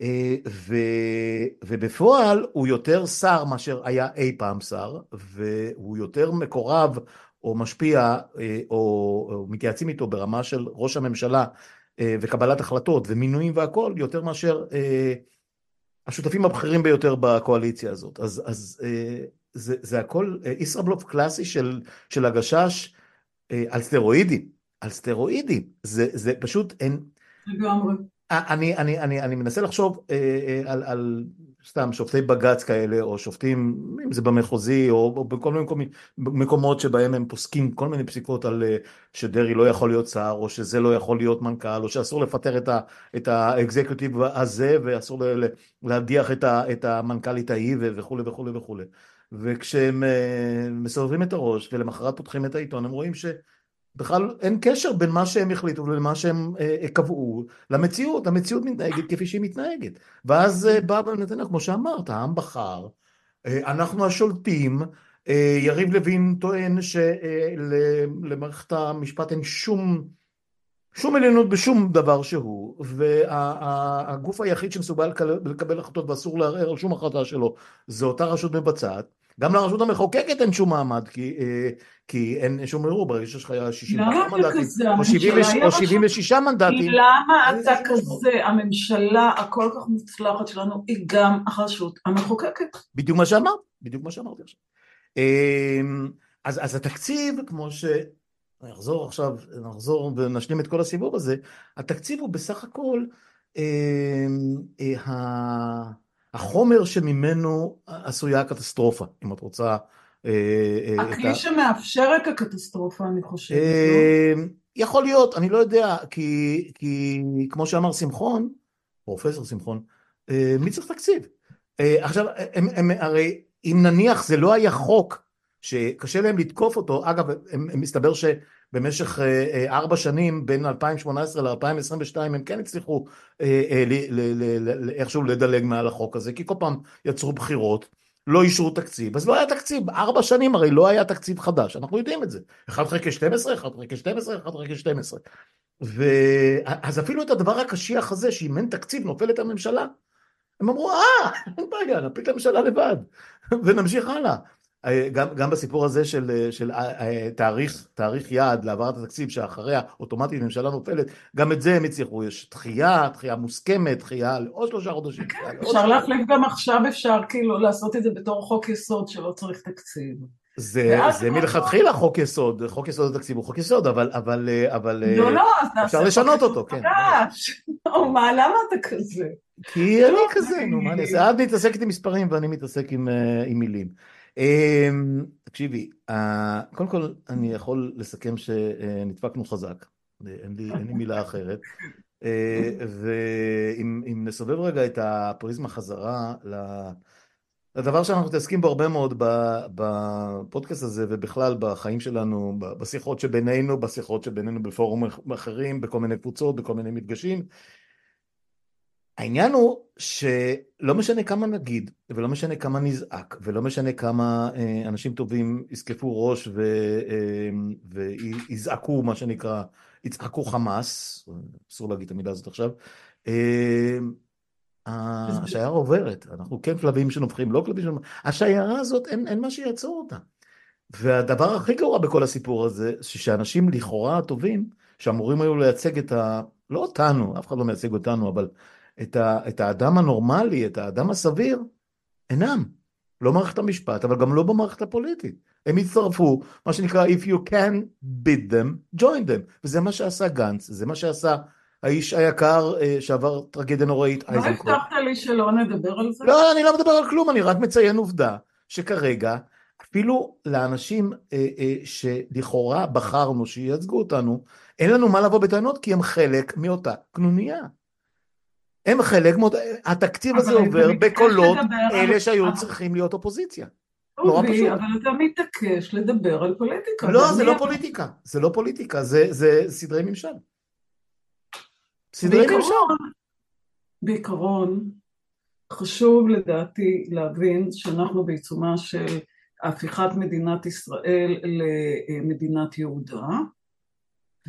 אה, ו, ובפועל הוא יותר שר מאשר היה אי פעם שר, והוא יותר מקורב או משפיע אה, או, או מתייעצים איתו ברמה של ראש הממשלה אה, וקבלת החלטות ומינויים והכל, יותר מאשר אה, השותפים הבכירים ביותר בקואליציה הזאת. אז, אז אה, זה, זה הכל ישראבלוף קלאסי של, של הגשש על סטרואידים, על סטרואידים, זה, זה פשוט אין... לגמרי. אני, אני, אני, אני מנסה לחשוב על, על סתם שופטי בג"ץ כאלה, או שופטים, אם זה במחוזי, או, או בכל מיני מקומות, מקומות שבהם הם פוסקים כל מיני פסיקות על אה, שדרעי לא יכול להיות שר, או שזה לא יכול להיות מנכ"ל, או שאסור לפטר את, את האקזקוטיב הזה, ואסור להדיח את, את המנכ"לית ההיא, וכולי וכולי וכולי. וכשהם אה, מסובבים את הראש, ולמחרת פותחים את העיתון, הם רואים ש... בכלל אין קשר בין מה שהם החליטו למה שהם אה, אה, קבעו למציאות, המציאות מתנהגת כפי שהיא מתנהגת. ואז אה, בא נתניהו, כמו שאמרת, העם בחר, אה, אנחנו השולטים, אה, יריב לוין טוען שלמערכת אה, המשפט אין שום, שום עליונות בשום דבר שהוא, והגוף היחיד שמסוגל לקבל החלטות ואסור לערער על שום החלטה שלו זה אותה רשות מבצעת. גם לרשות המחוקקת אין שום מעמד, כי, אה, כי אין שום ערעור, ברגע שיש לך 60 מנדטים, או 76 מנדטים. למה אתה כזה? הממשלה הכל כך מוצלחת שלנו היא גם הרשות המחוקקת. בדיוק מה שאמרת, בדיוק מה שאמרתי עכשיו. אמ, אז, אז התקציב, כמו ש... נחזור עכשיו, נחזור ונשלים את כל הסיבוב הזה, התקציב הוא בסך הכל אה, אה, החומר שממנו עשויה הקטסטרופה, אם את רוצה... אה, אה, הכלי שמאפשר את הקטסטרופה, אני חושבת. אה, יכול להיות, אני לא יודע, כי, כי כמו שאמר שמחון, פרופסור שמחון, מי צריך תקציב? עכשיו, הם, הם, הרי אם נניח זה לא היה חוק שקשה להם לתקוף אותו, אגב, הם, הם מסתבר ש... במשך אה, אה, ארבע שנים בין 2018 ל-2022 הם כן הצליחו אה, איכשהו לדלג מעל החוק הזה כי כל פעם יצרו בחירות לא אישרו תקציב, אז לא היה תקציב, ארבע שנים הרי לא היה תקציב חדש, אנחנו יודעים את זה, 1 חלקי 12, 1 חלקי 12, 1 חלקי 12. ו... אז אפילו את הדבר הקשיח הזה, שאם אין תקציב נופלת הממשלה, הם אמרו, אה, אין בעיה, נפיל את הממשלה לבד, <laughs> ונמשיך הלאה. גם, גם בסיפור הזה של, של אה, אה, תאריך, תאריך יעד להעברת התקציב שאחריה אוטומטית ממשלה נופלת, גם את זה הם הצליחו, יש דחייה, דחייה מוסכמת, דחייה לעוד שלושה חודשים. כן, אפשר להחליף גם עכשיו, אפשר כאילו לעשות את זה בתור חוק יסוד שלא צריך תקציב. זה, זה מלכתחילה חוק יסוד, חוק יסוד התקציב הוא חוק יסוד, אבל, אבל, אבל לא, לא, אפשר לשנות אותו, כן. או מה, למה אתה כזה? כי אני כזה, נו, מה אני אעשה? את מתעסקת עם מספרים ואני מתעסק עם מילים. אמ, תקשיבי, קודם כל אני יכול לסכם שנדפקנו חזק, אין לי, מילה אחרת, אה, ואם נסובב רגע את הפריזמה חזרה לדבר שאנחנו מתעסקים בו הרבה מאוד בפודקאסט הזה ובכלל בחיים שלנו, בשיחות שבינינו, בשיחות שבינינו בפורומים אחרים, בכל מיני קבוצות, בכל מיני מפגשים, העניין הוא שלא משנה כמה נגיד, ולא משנה כמה נזעק, ולא משנה כמה אה, אנשים טובים יזקפו ראש ו, אה, ויזעקו, מה שנקרא, יצעקו חמאס, אסור להגיד את המילה הזאת עכשיו, אה, השיירה עוברת, אנחנו כן כלבים שנובחים, לא כלבים שנובחים, השיירה הזאת, אין, אין מה שיעצור אותה. והדבר הכי גרוע בכל הסיפור הזה, שאנשים לכאורה הטובים, שאמורים היו לייצג את ה... לא אותנו, אף אחד לא מייצג אותנו, אבל את, ה, את האדם הנורמלי, את האדם הסביר, אינם. לא מערכת המשפט, אבל גם לא במערכת הפוליטית. הם הצטרפו, מה שנקרא, If you can bid them, join them. וזה מה שעשה גנץ, זה מה שעשה האיש היקר אה, שעבר טרגדיה נוראית, לא הבטחת לי שלא נדבר על זה? לא, אני לא מדבר על כלום, אני רק מציין עובדה, שכרגע, אפילו לאנשים אה, אה, שלכאורה בחרנו שייצגו אותנו, אין לנו מה לבוא בטענות, כי הם חלק מאותה קנוניה. הם חלק מאוד, התקציב הזה עובר בקולות אלה שהיו צריכים להיות אופוזיציה. נורא פשוט. אבל אתה מתעקש לדבר על פוליטיקה. לא, זה לא פוליטיקה, זה לא פוליטיקה, זה סדרי ממשל. סדרי ממשל. בעיקרון, חשוב לדעתי להבין שאנחנו בעיצומה של הפיכת מדינת ישראל למדינת יהודה.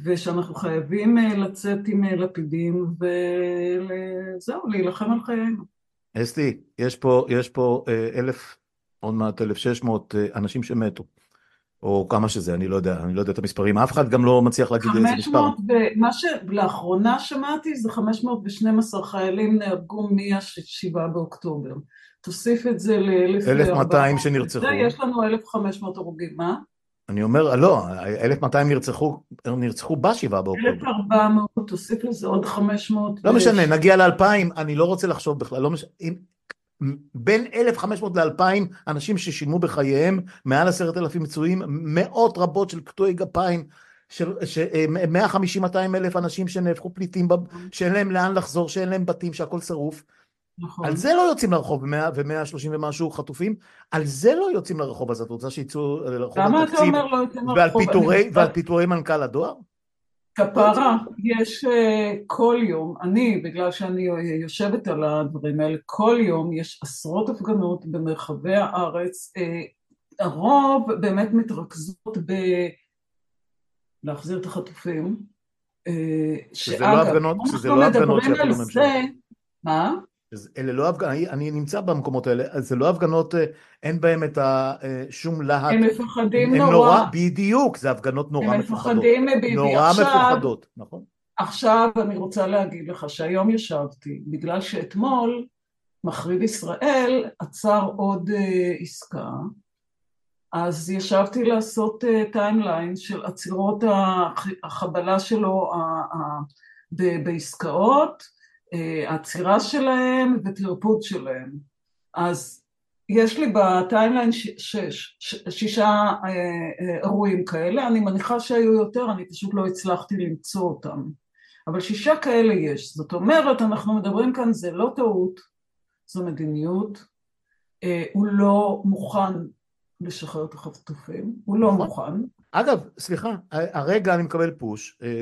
ושאנחנו חייבים אה, לצאת עם אה, לפידים וזהו, להילחם על חיינו. אסתי, יש פה, יש פה אה, אלף, עוד מעט אלף שש מאות אנשים שמתו. או כמה שזה, אני לא יודע, אני לא יודע את המספרים, אף אחד גם לא מצליח להגיד איזה מספר. מה שלאחרונה שמעתי זה 512 חיילים נהרגו מ-7 באוקטובר. תוסיף את זה ל-1,200 שנרצחו. יש לנו 1,500 הרוגים, מה? אני אומר, לא, 1,200 נרצחו, נרצחו בשבעה באוקטובר. 1,400, תוסיף לזה עוד 500. לא משנה, נגיע ל-2,000, אני לא רוצה לחשוב בכלל, לא משנה, בין 1,500 ל-2,000 אנשים ששילמו בחייהם, מעל עשרת אלפים פצועים, מאות רבות של קטועי גפיים, של 150-200 אלף אנשים שנהפכו פליטים, שאין להם לאן לחזור, שאין להם בתים, שהכל שרוף. נכון. על זה לא יוצאים לרחוב, ו-130 ומשהו חטופים, על זה לא יוצאים לרחוב, אז את רוצה שיצאו לרחוב למה אתה אומר לא יוצאים לרחוב? ועל פיטורי מנכ"ל הדואר? כפרה, יש uh, כל יום, אני, בגלל שאני יושבת על הדברים האלה, כל יום יש עשרות הפגנות במרחבי הארץ, uh, הרוב באמת מתרכזות ב... להחזיר את החטופים. Uh, שזה לא הפגנות, שזה לא הפגנות של הממשלה. מה? אלה לא הפגנות, אני, אני נמצא במקומות האלה, אז זה לא הפגנות, אה, אין בהם את ה, אה, שום להט. הם מפחדים הם נורא. נורא. בדיוק, זה הפגנות נורא הם מפוחדות. הם מפחדים מביבי. נורא עכשיו, מפוחדות, נכון. עכשיו אני רוצה להגיד לך שהיום ישבתי, בגלל שאתמול מחריב ישראל עצר עוד אה, עסקה, אז ישבתי לעשות timeline אה, של עצירות החבלה שלו אה, אה, בעסקאות, עצירה שלהם וטרפוד שלהם. אז יש לי ב timeline שישה אירועים כאלה, אני מניחה שהיו יותר, אני פשוט לא הצלחתי למצוא אותם. אבל שישה כאלה יש. זאת אומרת, אנחנו מדברים כאן, זה לא טעות, זו מדיניות. הוא לא מוכן לשחרר את החטופים, הוא לא מוכן. אגב, סליחה, הרגע אני מקבל push, אה,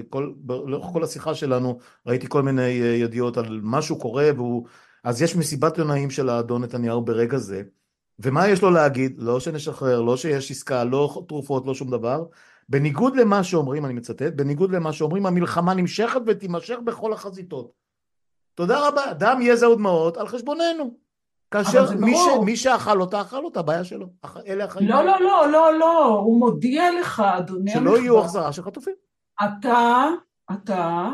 לאורך כל השיחה שלנו ראיתי כל מיני אה, ידיעות על משהו קורה והוא, אז יש מסיבת עונאים של האדון נתניהו ברגע זה, ומה יש לו להגיד? לא שנשחרר, לא שיש עסקה, לא תרופות, לא שום דבר. בניגוד למה שאומרים, אני מצטט, בניגוד למה שאומרים, המלחמה נמשכת ותימשך בכל החזיתות. תודה רבה, דם, יזע ודמעות על חשבוננו. כאשר מי, ש, מי שאכל אותה, אכל אותה, בעיה שלו. אלה החיים. לא, לא, לא, לא, לא, הוא מודיע לך, אדוני הנכבד. שלא יהיו החזרה של חטופים. אתה, אתה,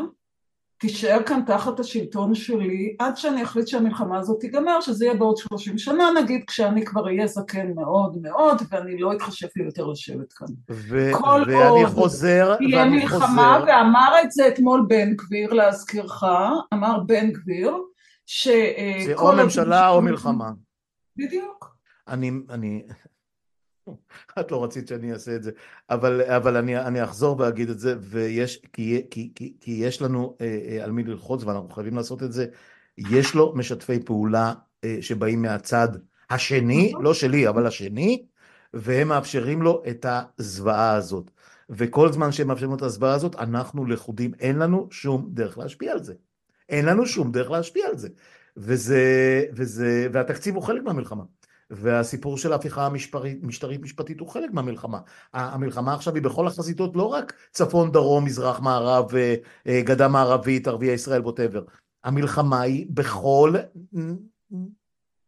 תישאר כאן תחת השלטון שלי עד שאני אחליט שהמלחמה הזאת תיגמר, שזה יהיה בעוד 30 שנה נגיד, כשאני כבר אהיה זקן מאוד מאוד, ואני לא אתחשב לי יותר לשבת כאן. ו- ואני חוזר, תהיה מלחמה, חוזר. ואמר את זה אתמול בן גביר, להזכירך, אמר בן גביר, ש... זה או ממשלה או מלחמה. בדיוק. אני, אני, <laughs> את לא רצית שאני אעשה את זה, אבל, אבל אני, אני אחזור ואגיד את זה, ויש, כי, כי, כי, כי יש לנו אה, אה, על מי ללחוץ ואנחנו חייבים לעשות את זה, יש לו משתפי פעולה אה, שבאים מהצד השני, נכון. לא שלי, אבל השני, והם מאפשרים לו את הזוועה הזאת. וכל זמן שהם מאפשרים לו את הזוועה הזאת, אנחנו לכודים, אין לנו שום דרך להשפיע על זה. אין לנו שום דרך להשפיע על זה. וזה, וזה, והתקציב הוא חלק מהמלחמה. והסיפור של ההפיכה המשטרית משפטית הוא חלק מהמלחמה. המלחמה עכשיו היא בכל החזיתות, לא רק צפון, דרום, מזרח, מערב, אה, אה, גדה מערבית, ערביי ישראל, ווטאבר. המלחמה היא בכל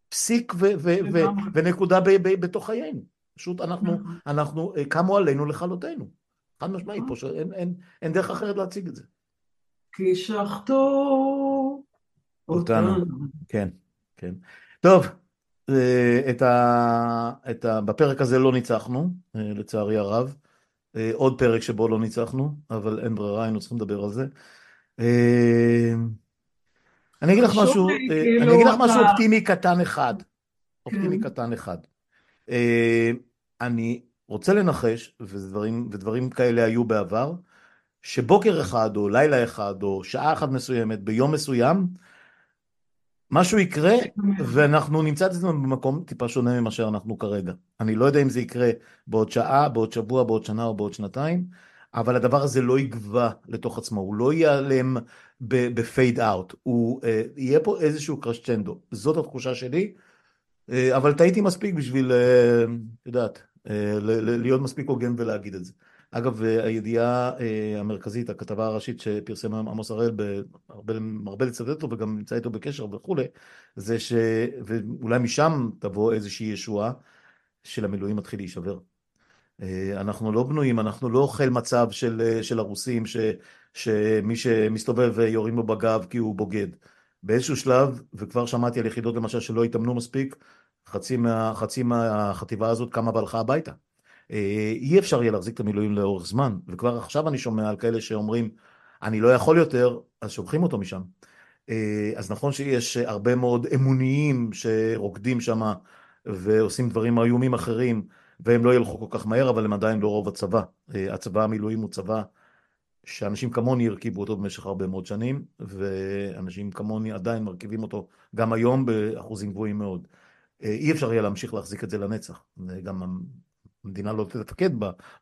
פסיק ו- ו- ו- ונקודה ב- ב- בתוך חיינו. פשוט אנחנו, נכון. אנחנו, אה, קמו עלינו לכלותנו. חד משמעית פה, שאין אין, אין דרך אחרת להציג את זה. כי שחטו אותנו. כן, כן. טוב. אה, את ה, את ה, בפרק הזה לא ניצחנו, אה, לצערי הרב. אה, עוד פרק שבו לא ניצחנו, אבל אין ברירה, היינו צריכים לדבר על זה. אני אגיד לך משהו, אני אגיד לך משהו אופטימי קטן אחד. אופטימי כן. קטן אחד. אני רוצה לנחש, ודברים, ודברים כאלה היו בעבר, שבוקר אחד או לילה אחד או שעה אחת מסוימת ביום מסוים משהו יקרה ואנחנו נמצא את עצמנו במקום טיפה שונה ממה שאנחנו כרגע. אני לא יודע אם זה יקרה בעוד שעה, בעוד שבוע, בעוד שנה או בעוד שנתיים, אבל הדבר הזה לא יגבה לתוך עצמו, הוא לא ייעלם בפייד אאוט, הוא uh, יהיה פה איזשהו קרשצ'נדו, זאת התחושה שלי, uh, אבל טעיתי מספיק בשביל, את uh, יודעת, uh, להיות מספיק הוגן ולהגיד את זה. אגב, הידיעה אה, המרכזית, הכתבה הראשית שפרסם עמוס הראל, מרבה לצטט אותו וגם נמצא איתו בקשר וכולי, זה ש... ואולי משם תבוא איזושהי ישועה, של המילואים מתחיל להישבר. אה, אנחנו לא בנויים, אנחנו לא אוכל מצב של, של הרוסים, ש, שמי שמסתובב יורים לו בגב כי הוא בוגד. באיזשהו שלב, וכבר שמעתי על יחידות למשל שלא התאמנו מספיק, חצי, מה, חצי מהחטיבה הזאת קמה והלכה הביתה. אה, אי אפשר יהיה להחזיק את המילואים לאורך זמן, וכבר עכשיו אני שומע על כאלה שאומרים, אני לא יכול יותר, אז שולחים אותו משם. אה, אז נכון שיש הרבה מאוד אמוניים שרוקדים שם ועושים דברים איומים אחרים, והם לא ילכו כל כך מהר, אבל הם עדיין לא רוב הצבא. אה, הצבא המילואים הוא צבא שאנשים כמוני הרכיבו אותו במשך הרבה מאוד שנים, ואנשים כמוני עדיין מרכיבים אותו גם היום באחוזים גבוהים מאוד. אי אפשר יהיה להמשיך להחזיק את זה לנצח. גם המדינה לא תתפקד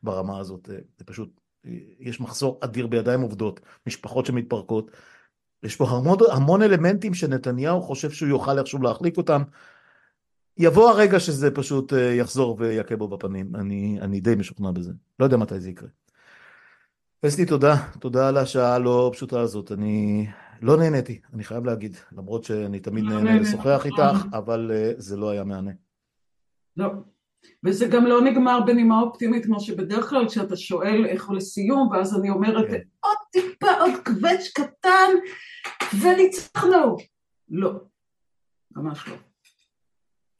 ברמה הזאת, אה, זה פשוט, אה, יש מחסור אדיר בידיים עובדות, משפחות שמתפרקות, יש פה המון, המון אלמנטים שנתניהו חושב שהוא יוכל איכשהו להחליק אותם, יבוא הרגע שזה פשוט אה, יחזור ויכה בו בפנים, אני, אני די משוכנע בזה, לא יודע מתי זה יקרה. אסתי תודה, תודה על השעה הלא פשוטה הזאת, אני לא נהניתי, אני חייב להגיד, למרות שאני תמיד לא נהנה לשוחח איתך, אבל זה לא היה מהנה. לא. וזה גם לא נגמר בנימה אופטימית, כמו שבדרך כלל כשאתה שואל איך הוא לסיום, ואז אני אומרת, כן. עוד טיפה, עוד קווץ' קטן, וניצחנו. לא, ממש לא.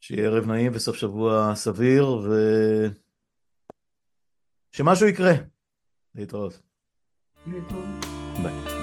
שיהיה ערב נעים וסוף שבוע סביר, ו... שמשהו יקרה. להתראות. להתראות. ביי.